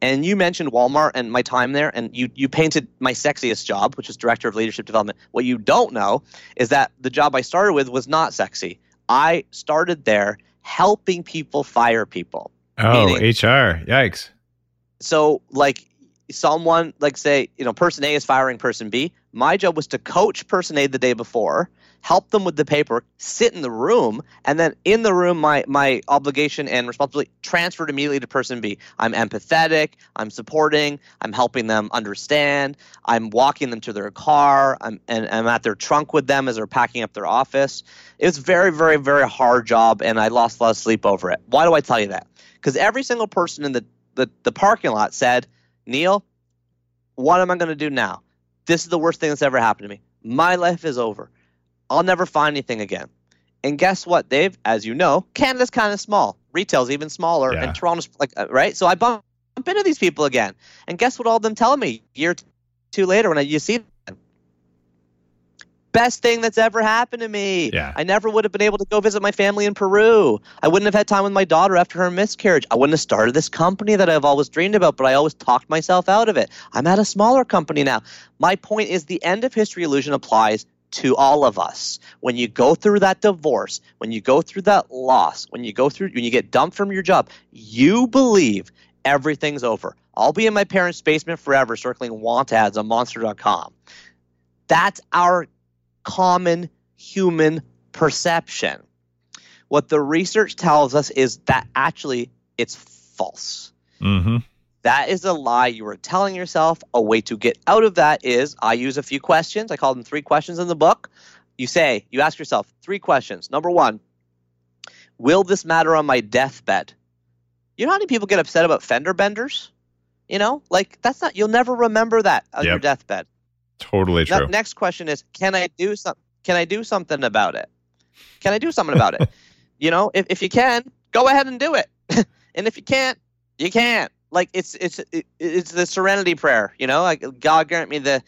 And you mentioned Walmart and my time there, and you, you painted my sexiest job, which is director of leadership development. What you don't know is that the job I started with was not sexy. I started there helping people fire people. Oh, Meaning, HR. Yikes. So, like, someone, like, say, you know, person A is firing person B. My job was to coach person A the day before help them with the paperwork, sit in the room, and then in the room, my my obligation and responsibility transferred immediately to person B. I'm empathetic, I'm supporting, I'm helping them understand, I'm walking them to their car, I'm and I'm at their trunk with them as they're packing up their office. It was very, very, very hard job, and I lost a lot of sleep over it. Why do I tell you that? Because every single person in the, the, the parking lot said, Neil, what am I going to do now? This is the worst thing that's ever happened to me. My life is over. I'll never find anything again. And guess what, Dave? As you know, Canada's kind of small. Retail's even smaller, yeah. and Toronto's like uh, right. So I bump, bump into these people again, and guess what? All of them tell me year two later when I, you see them. Best thing that's ever happened to me. Yeah. I never would have been able to go visit my family in Peru. I wouldn't have had time with my daughter after her miscarriage. I wouldn't have started this company that I've always dreamed about, but I always talked myself out of it. I'm at a smaller company now. My point is the end of history illusion applies to all of us. When you go through that divorce, when you go through that loss, when you go through when you get dumped from your job, you believe everything's over. I'll be in my parents' basement forever circling want ads on monster.com. That's our common human perception. What the research tells us is that actually it's false. Mm-hmm. That is a lie you are telling yourself. A way to get out of that is I use a few questions. I call them three questions in the book. You say, you ask yourself three questions. Number one, will this matter on my deathbed? You know how many people get upset about fender benders? You know, like that's not, you'll never remember that on yep. your deathbed. Totally true. next question is, can I do some, can I do something about it? Can I do something about it? you know, if, if you can, go ahead and do it. and if you can't, you can't like it's it's it's the serenity prayer you know? Like god grant me the,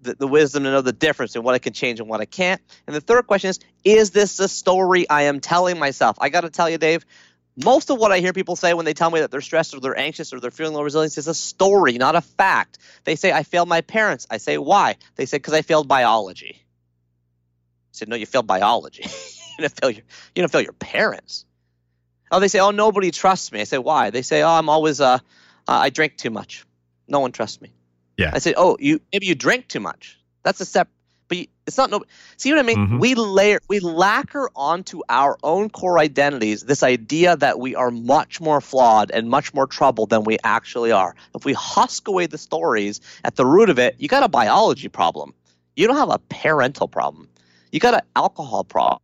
the, the wisdom to know the difference in what i can change and what i can't. And the third question is is this the story i am telling myself? I got to tell you dave most of what i hear people say when they tell me that they're stressed or they're anxious or they're feeling low resilience is a story not a fact. They say i failed my parents. I say why? They say because i failed biology. I said no you failed biology. You didn't fail your you didn't fail your parents. Oh, they say, oh, nobody trusts me. I say, why? They say, oh, I'm always uh, uh, I drink too much. No one trusts me. Yeah. I said, oh, you maybe you drink too much. That's a step, but you, it's not no. See what I mean? Mm-hmm. We layer, we lacquer onto our own core identities this idea that we are much more flawed and much more troubled than we actually are. If we husk away the stories at the root of it, you got a biology problem. You don't have a parental problem. You got an alcohol problem.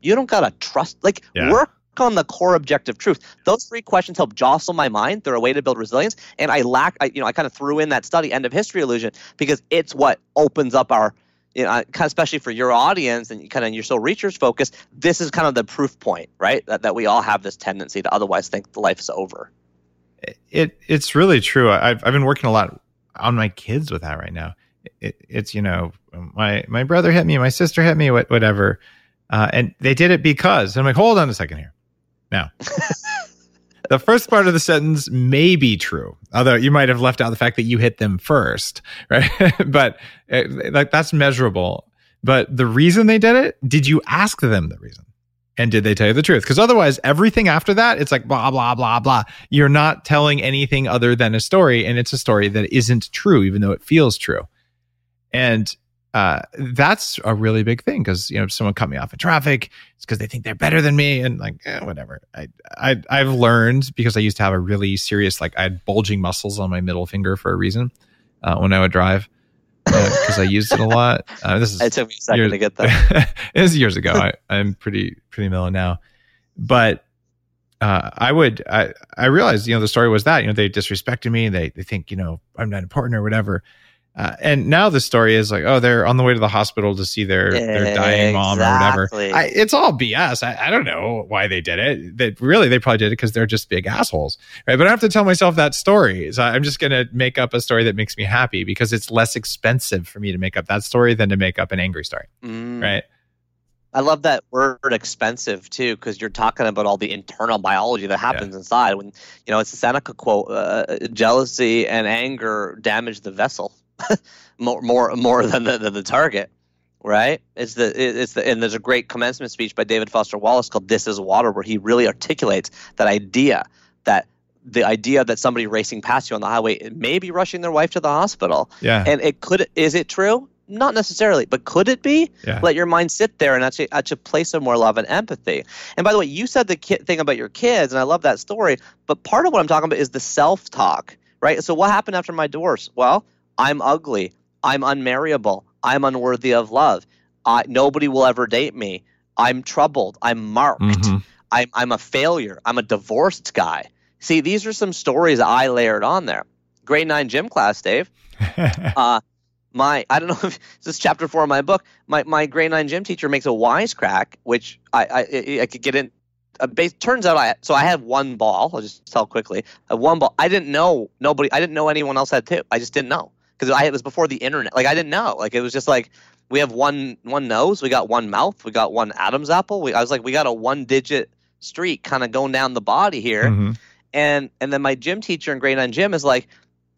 You don't got a trust. Like yeah. work on the core objective truth. Those three questions help jostle my mind. They're a way to build resilience. And I lack, I, you know, I kind of threw in that study, end of history illusion, because it's what opens up our, you know, kind of especially for your audience and kind of you're so research focused. This is kind of the proof point, right? That, that we all have this tendency to otherwise think the life is over. It it's really true. I've I've been working a lot on my kids with that right now. It, it's you know my my brother hit me, my sister hit me, whatever, uh, and they did it because. I'm like, hold on a second here now, the first part of the sentence may be true, although you might have left out the fact that you hit them first, right? but uh, like that's measurable. But the reason they did it, did you ask them the reason? And did they tell you the truth? Because otherwise, everything after that, it's like blah, blah, blah, blah. You're not telling anything other than a story. And it's a story that isn't true, even though it feels true. And uh, that's a really big thing because you know if someone cut me off in traffic, it's because they think they're better than me, and like eh, whatever. I, I I've learned because I used to have a really serious like I had bulging muscles on my middle finger for a reason uh, when I would drive because uh, I used it a lot. Uh, this is it took me a second years, to get that. this is years ago. I, I'm pretty pretty mellow now, but uh, I would I I realized you know the story was that you know they disrespected me. and They they think you know I'm not important or whatever. Uh, and now the story is like, oh, they're on the way to the hospital to see their their dying mom or whatever. I, it's all BS. I, I, don't know why they did it. That really they probably did it because they're just big assholes, right? But I have to tell myself that story. So I'm just gonna make up a story that makes me happy because it's less expensive for me to make up that story than to make up an angry story, mm. right? I love that word expensive too, because you're talking about all the internal biology that happens yeah. inside. When you know, it's a Seneca quote: uh, "Jealousy and anger damage the vessel." more more more than the, than the target right it's the it's the and there's a great commencement speech by david foster wallace called this is water where he really articulates that idea that the idea that somebody racing past you on the highway may be rushing their wife to the hospital yeah and it could is it true not necessarily, but could it be? Yeah. Let your mind sit there and actually actually place some more love and empathy. And by the way, you said the thing about your kids, and I love that story. But part of what I'm talking about is the self talk, right? So what happened after my divorce? Well, I'm ugly. I'm unmarriable. I'm unworthy of love. I, nobody will ever date me. I'm troubled. I'm marked. Mm-hmm. I'm, I'm a failure. I'm a divorced guy. See, these are some stories I layered on there. Grade nine gym class, Dave. uh, my I don't know if this is chapter four of my book. My my grade nine gym teacher makes a wisecrack, which I I, I could get in. Uh, base, turns out I so I had one ball. I'll just tell quickly. Uh, one ball. I didn't know nobody. I didn't know anyone else had two. I just didn't know because I it was before the internet. Like I didn't know. Like it was just like we have one one nose, we got one mouth, we got one Adam's apple. We, I was like, we got a one digit streak kind of going down the body here. Mm-hmm. And and then my gym teacher in grade nine gym is like,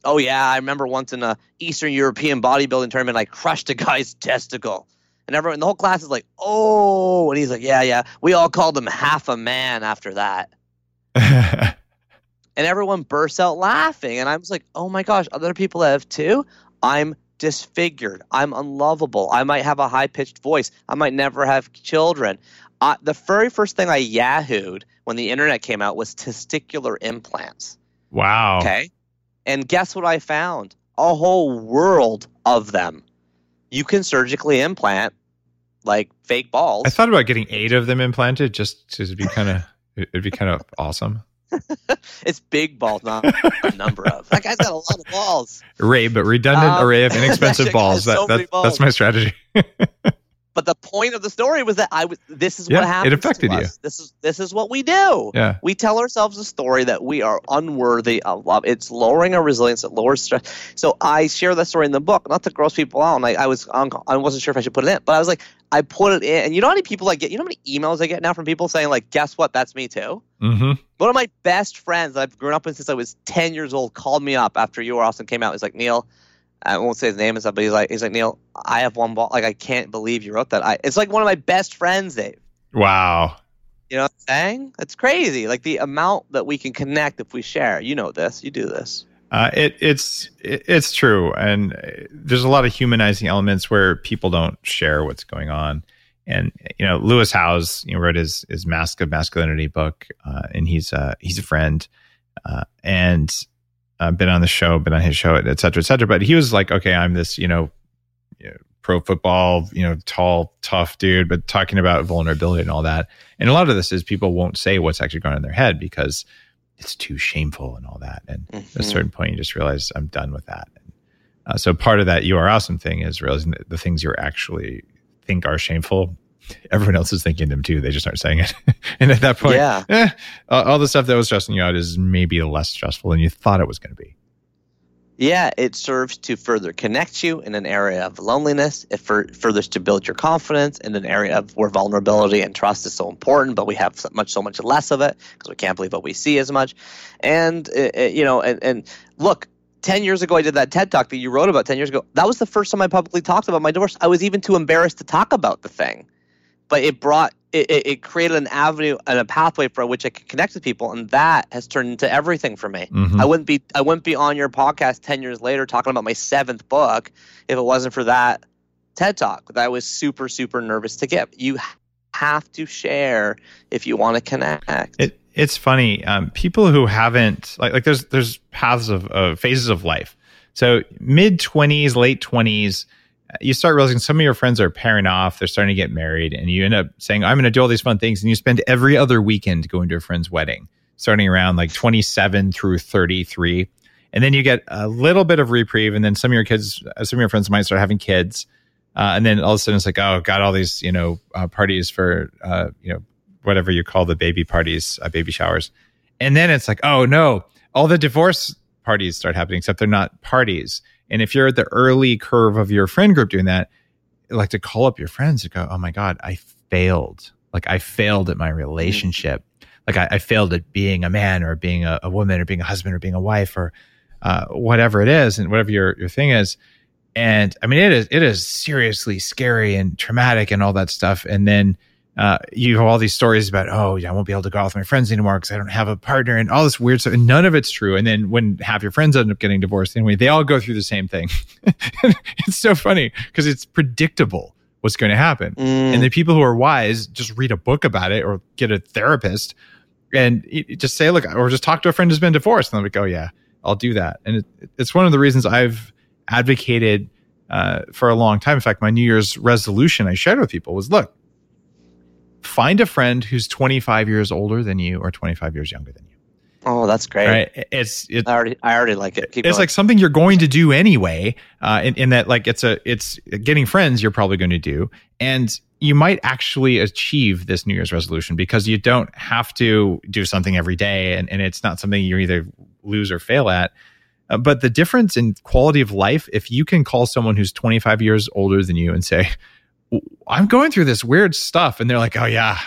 oh yeah, I remember once in a Eastern European bodybuilding tournament, I crushed a guy's testicle. And everyone, the whole class is like, oh, and he's like, yeah, yeah. We all called him half a man after that. and everyone bursts out laughing. And I was like, oh my gosh, other people have too. I'm disfigured. I'm unlovable. I might have a high pitched voice. I might never have children. Uh, the very first thing I Yahooed when the internet came out was testicular implants. Wow. Okay. And guess what I found? A whole world of them. You can surgically implant like fake balls. I thought about getting eight of them implanted just to be kind of, it'd be kind of awesome. it's big balls, not a number of. That guy's got a lot of balls. Array, but redundant um, array of inexpensive balls. That, so that balls. That's my strategy. but the point of the story was that I was. This is yeah, what happened. It affected you. This is this is what we do. Yeah. We tell ourselves a story that we are unworthy of love. It's lowering our resilience. It lowers stress. So I share that story in the book, not to gross people out. And I, I was I wasn't sure if I should put it in, but I was like, I put it in, and you know how many people I get? You know how many emails I get now from people saying like, "Guess what? That's me too." Mm-hmm. One of my best friends that I've grown up with since I was ten years old called me up after You Are Awesome came out. He's like, "Neil, I won't say his name and stuff, but he's like, he's like, Neil, I have one ball. Like, I can't believe you wrote that. I, it's like one of my best friends, Dave. Wow. You know what I'm saying? It's crazy. Like the amount that we can connect if we share. You know this. You do this. Uh, it, it's it, it's true, and there's a lot of humanizing elements where people don't share what's going on. And you know, Lewis Howes you know, wrote his his Mask of Masculinity book, uh, and he's uh, he's a friend, uh, and uh, been on the show, been on his show, et cetera, et cetera. But he was like, okay, I'm this, you know, you know, pro football, you know, tall, tough dude, but talking about vulnerability and all that. And a lot of this is people won't say what's actually going on in their head because it's too shameful and all that. And mm-hmm. at a mm-hmm. certain point, you just realize I'm done with that. And, uh, so part of that you are awesome thing is realizing that the things you're actually think are shameful, everyone else is thinking them too. They just aren't saying it. and at that point, yeah. Eh, all the stuff that was stressing you out is maybe less stressful than you thought it was going to be. Yeah, it serves to further connect you in an area of loneliness. It for, furthers to build your confidence in an area of where vulnerability and trust is so important, but we have so much, so much less of it because we can't believe what we see as much. And uh, uh, you know, and, and look, 10 years ago, I did that TED talk that you wrote about 10 years ago. That was the first time I publicly talked about my divorce. I was even too embarrassed to talk about the thing. But it brought it, it, it created an avenue and a pathway for which I could connect with people, and that has turned into everything for me. Mhm. I wouldn't be I wouldn't be on your podcast ten years later talking about my seventh book if it wasn't for that TED talk that I was super super nervous to give. You have to share if you want to connect. It, it's funny. Um, people who haven't like like there's there's paths of uh, phases of life. So mid twenties, late twenties, you start realizing some of your friends are pairing off. They're starting to get married, and you end up saying, "I'm going to do all these fun things," and you spend every other weekend going to a friend's wedding, starting around like 27 through 33, and then you get a little bit of reprieve, and then some of your kids, uh, some of your friends might start having kids. Uh, and then all of a sudden it's like, oh, got all these, you know, uh, parties for, uh, you know, whatever you call the baby parties, uh, baby showers. And then it's like, oh no, all the divorce parties start happening, except they're not parties. And if you're at the early curve of your friend group doing that, like to call up your friends and go, oh my God, I failed. Like I failed at my relationship. Like I, I failed at being a man or being a, a woman or being a husband or being a wife or uh, whatever it is and whatever your, your thing is. And I mean, it is, it is seriously scary and traumatic and all that stuff. And then, uh, you have all these stories about, oh, yeah, I won't be able to go out with my friends anymore because I don't have a partner and all this weird stuff. And none of it's true. And then when half your friends end up getting divorced anyway, they all go through the same thing. it's so funny because it's predictable what's going to happen. Mm. And the people who are wise just read a book about it or get a therapist and just say, look, or just talk to a friend who's been divorced. And they'll be like, oh, yeah, I'll do that. And it, it's one of the reasons I've advocated uh, for a long time. In fact, my New Year's resolution I shared with people was look, find a friend who's 25 years older than you or 25 years younger than you. oh, that's great. Right? It's it, I already I already like it. Keep it's going. like something you're going to do anyway. Uh, in, in that, like it's a it's getting friends you're probably going to do, and you might actually achieve this New Year's resolution because you don't have to do something every day, and, and it's not something you either lose or fail at. Uh, but the difference in quality of life, if you can call someone who's 25 years older than you and say, I'm going through this weird stuff. And they're like, oh, yeah,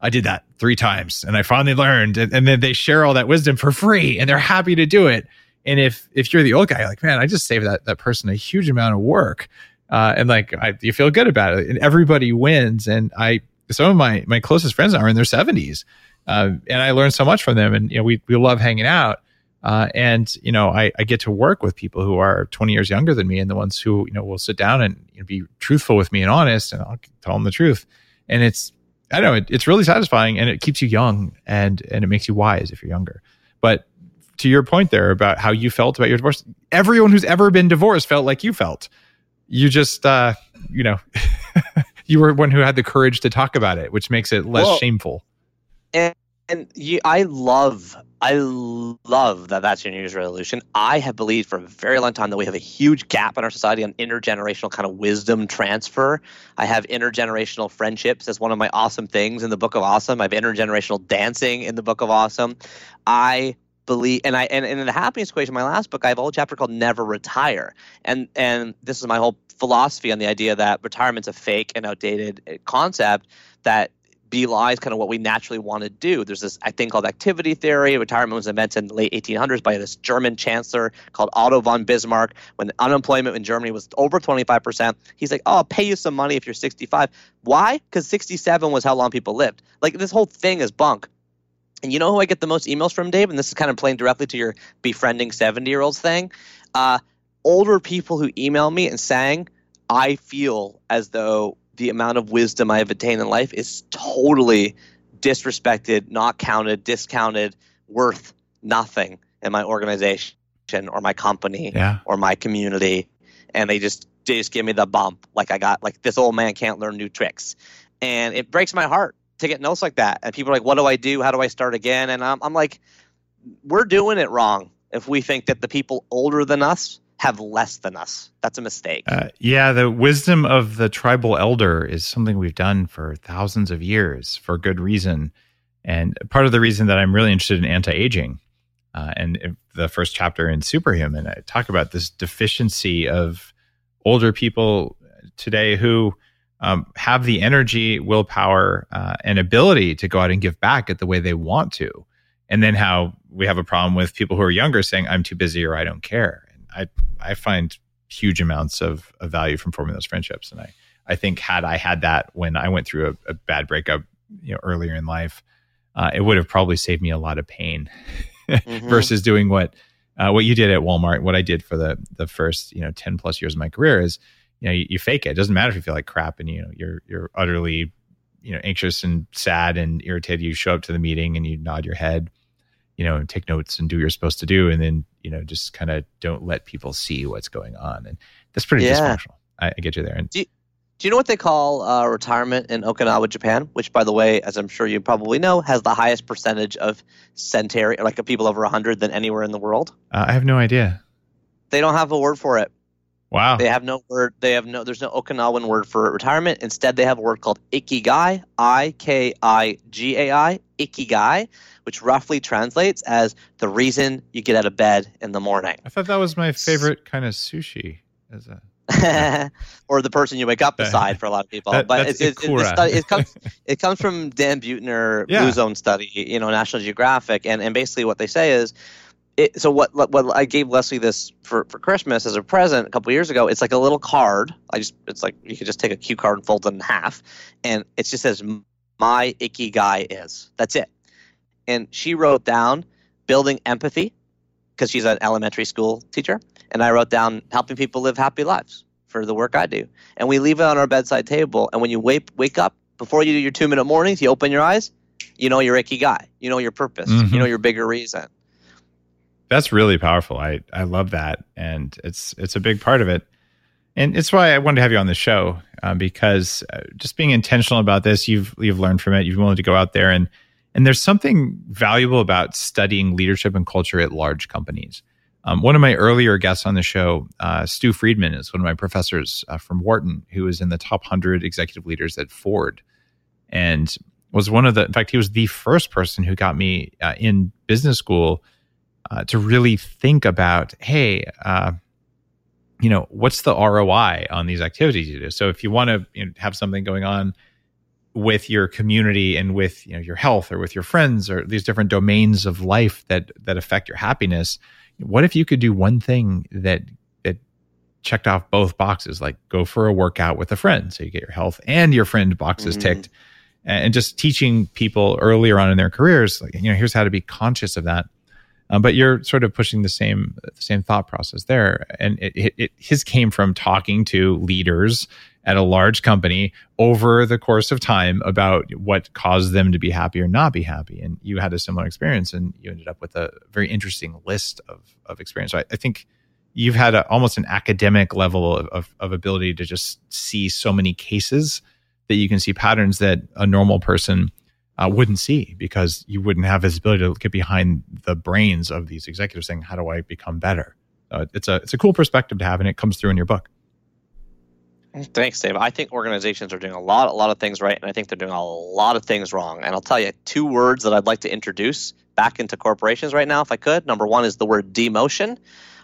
I did that three times and I finally learned. And, and then they share all that wisdom for free and they're happy to do it. And if if you're the old guy, like, man, I just saved that, that person a huge amount of work. Uh, and like, I, you feel good about it and everybody wins. And I, some of my, my closest friends are in their 70s. Uh, and I learned so much from them. And, you know, we, we love hanging out. Uh, and you know, I, I get to work with people who are 20 years younger than me, and the ones who you know will sit down and you know, be truthful with me and honest, and I'll tell them the truth. And it's I don't know it, it's really satisfying, and it keeps you young, and and it makes you wise if you're younger. But to your point there about how you felt about your divorce, everyone who's ever been divorced felt like you felt. You just uh, you know, you were one who had the courage to talk about it, which makes it less Well, shameful. and you, I love, I love that that's your New Year's resolution. I have believed for a very long time that we have a huge gap in our society on intergenerational kind of wisdom transfer. I have intergenerational friendships as one of my awesome things in the Book of Awesome. I have intergenerational dancing in the Book of Awesome. I believe, and I and, and in the happiness equation, my last book, I have a whole chapter called "Never Retire," and and this is my whole philosophy on the idea that retirement's a fake and outdated concept that belies kind of what we naturally want to do. There's this I think called activity theory. Retirement was invented in the late 1800s by this German chancellor called Otto von Bismarck. When unemployment in Germany was over 25%, he's like, "Oh, I'll pay you some money if you're 65." Why? Because 67 was how long people lived. Like this whole thing is bunk. And you know who I get the most emails from, Dave? And this is kind of playing directly to your befriending 70 year olds thing. Uh, older people who email me and saying, I feel as though the amount of wisdom I have attained in life is totally disrespected, not counted, discounted, worth nothing in my organization or my company Yeah. or my community. And they just they just give me the bump. Like I got like this old man can't learn new tricks. And it breaks my heart to get notes like that. And people are like, What do I do? How do I start again? And I'm I'm like, we're doing it wrong if we think that the people older than us have less than us. That's a mistake. Uh, yeah, the wisdom of the tribal elder is something we've done for thousands of years for good reason. And part of the reason that I'm really interested in anti aging, uh, and the first chapter in Superhuman, I talk about this deficiency of older people today who um, have the energy, willpower, uh, and ability to go out and give back at the way they want to. And then how we have a problem with people who are younger saying, I'm too busy or I don't care. I, I find huge amounts of, of value from forming those friendships. And I, I think had I had that when I went through a, a bad breakup you know earlier in life, uh, it would have probably saved me a lot of pain mm-hmm. versus doing what uh, what you did at Walmart. What I did for the the first you know ten plus years of my career is you know you, you fake it. It doesn't matter if you feel like crap and you know you're you're utterly you know anxious and sad and irritated. You show up to the meeting and you nod your head, you know, and take notes and do what you're supposed to do, and then you know just kind of don't let people see what's going on, and that's pretty yeah. dysfunctional. I, I, get you there. And do you, do you know what they call uh, retirement in Okinawa, Japan? Which, by the way, as I'm sure you probably know, has the highest percentage of centenary, like people over 100 than anywhere in the world. Uh, I have no idea. They don't have a word for it. Wow. They have no word. They have no. There's no Okinawan word for retirement. Instead, they have a word called ikigai. I K I G A I. Ikigai, which roughly translates as the reason you get out of bed in the morning. I thought that was my favorite kind of sushi. As a or the person you wake up beside for a lot of people. That, but it's, it's, it, it, comes it comes from Dan Buettner yeah. Blue Zone study, you know, National Geographic, and and basically what they say is. It, so what what I gave Leslie this for, for Christmas as a present a couple years ago. It's like a little card. I just it's like you could just take a cue card and fold it in half, and it just says my ikigai is. That's it. And she wrote down building empathy because she's an elementary school teacher and I wrote down helping people live happy lives for the work I do. And we leave it on our bedside table. And when you wake wake up before you do your two minute mornings, you open your eyes, you know your ikigai, you know your purpose, mm-hmm. you know your bigger reason. That's really powerful. I I love that, and it's it's a big part of it. And it's why I wanted to have you on the show uh, because uh, just being intentional about this, you've you've learned from it. You've willing to go out there and and there's something valuable about studying leadership and culture at large companies. Um, one of my earlier guests on the show, uh, Stew Friedman, is one of my professors uh, from Wharton, who is in the top 100 executive leaders at Ford. And was one of the, in fact, he was the first person who got me uh, in business school uh, to really think about, hey, uh, you know, what's the ROI on these activities you do? So if you want to you know, have something going on with your community and with you know your health or with your friends or these different domains of life that that affect your happiness, what if you could do one thing that that checked off both boxes like go for a workout with a friend so you get your health and your friend boxes mm-hmm. ticked and just teaching people earlier on in their careers like you know here's how to be conscious of that um, but you're sort of pushing the same the same thought process there and it, it, it his came from talking to leaders at a large company over the course of time about what caused them to be happy or not be happy. And you had a similar experience and you ended up with a very interesting list of, of experience. So I, I think you've had a, almost an academic level of, of, of ability to just see so many cases that you can see patterns that a normal person uh, wouldn't see because you wouldn't have visibility to get behind the brains of these executives saying, how do I become better? Uh, it's a, it's a cool perspective to have and it comes through in your book. Thanks, Dave. I think organizations are doing a lot, a lot of things right, and I think they're doing a lot of things wrong. And I'll tell you two words that I'd like to introduce back into corporations right now, if I could. Number one is the word demotion.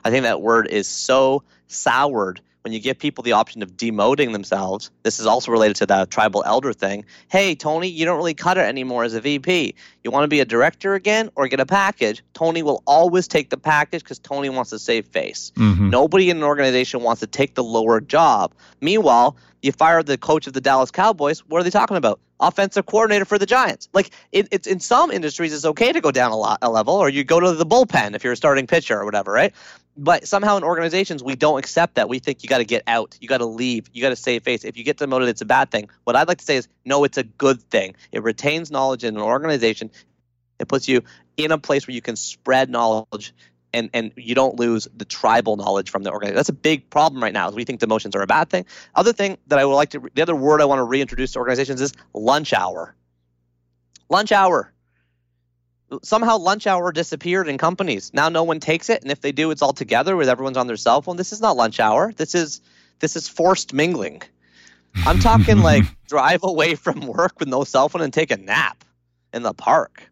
I think that word is so soured when you give people the option of demoting themselves, this is also related to that tribal elder thing. Hey, Tony, you don't really cut it anymore as a VP. You want to be a director again or get a package? Tony will always take the package because Tony wants to save face. Mm-hmm. Nobody in an organization wants to take the lower job. Meanwhile, you fire the coach of the Dallas Cowboys. What are they talking about? Offensive coordinator for the Giants. Like it, it's in some industries, it's okay to go down a, lot, a level, or you go to the bullpen if you're a starting pitcher or whatever, right? But somehow in organizations we don't accept that we think you got to get out you got to leave you got to save face if you get demoted it's a bad thing what i'd like to say is no it's a good thing it retains knowledge in an organization it puts you in a place where you can spread knowledge and, and you don't lose the tribal knowledge from the organization. That's a big problem right now. We think demotions are a bad thing. Other thing that I would like to, the other word I want to reintroduce to organizations is lunch hour. Lunch hour somehow lunch hour disappeared in companies. Now no one takes it, and if they do, it's all together with everyone's on their cell phone. This is not lunch hour. This is this is forced mingling. I'm talking like drive away from work with no cell phone and take a nap in the park.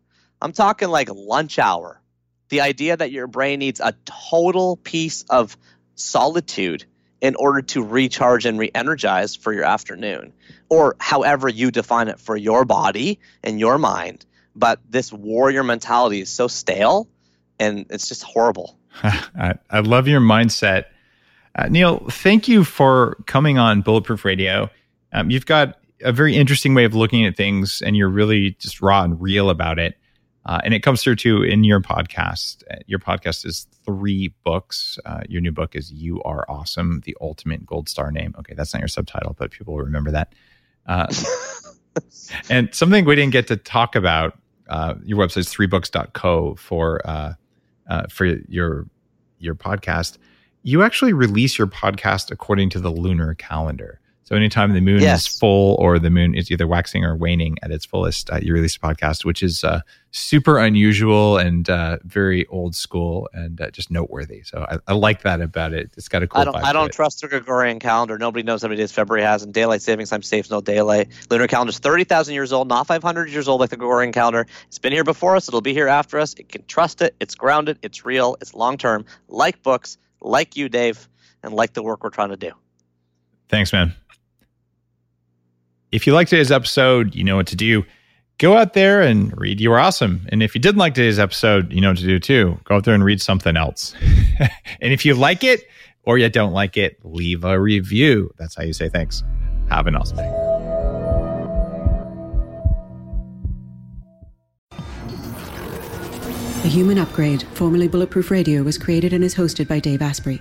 I'm talking like lunch hour. The idea that your brain needs a total piece of solitude in order to recharge and re-energize for your afternoon or however you define it for your body and your mind but this warrior mentality is so stale and it's just horrible. I, I, love your mindset. Uh, Neil, thank you for coming on Bulletproof Radio. Um, you've got a very interesting way of looking at things, and you're really just raw and real about it. Uh, and it comes through too in your podcast. Your podcast is three books. Uh, your new book is "You Are Awesome: The Ultimate Gold Star Name." Okay, that's not your subtitle, but people will remember that. Uh, and something we didn't get to talk about. Uh, your website is threebooks.co for uh, uh, for your your podcast. You actually release your podcast according to the lunar calendar. So anytime the moon yes. is full or the moon is either waxing or waning at its fullest, uh, you release a podcast, which is uh, super unusual and uh, very old school and uh, just noteworthy. So I, I, like that about it. It's got a cool. I don't. I don't trust the Gregorian calendar. Nobody knows how many days February has, and daylight savings time saves no daylight. Lunar calendar is thirty thousand years old, not five hundred years old like the Gregorian calendar. It's been here before us. It'll be here after us. It can trust it. It's grounded. It's real. It's long term. Like books, like you, Dave, and like the work we're trying to do. Thanks, man. If you liked today's episode, you know what to do. Go out there and read You Are Awesome. And if you didn't like today's episode, you know what to do too. Go out there and read something else. and if you like it or you don't like it, leave a review. That's how you say thanks. Have an awesome day. The Human Upgrade, formerly Bulletproof Radio, was created and is hosted by Dave Asprey.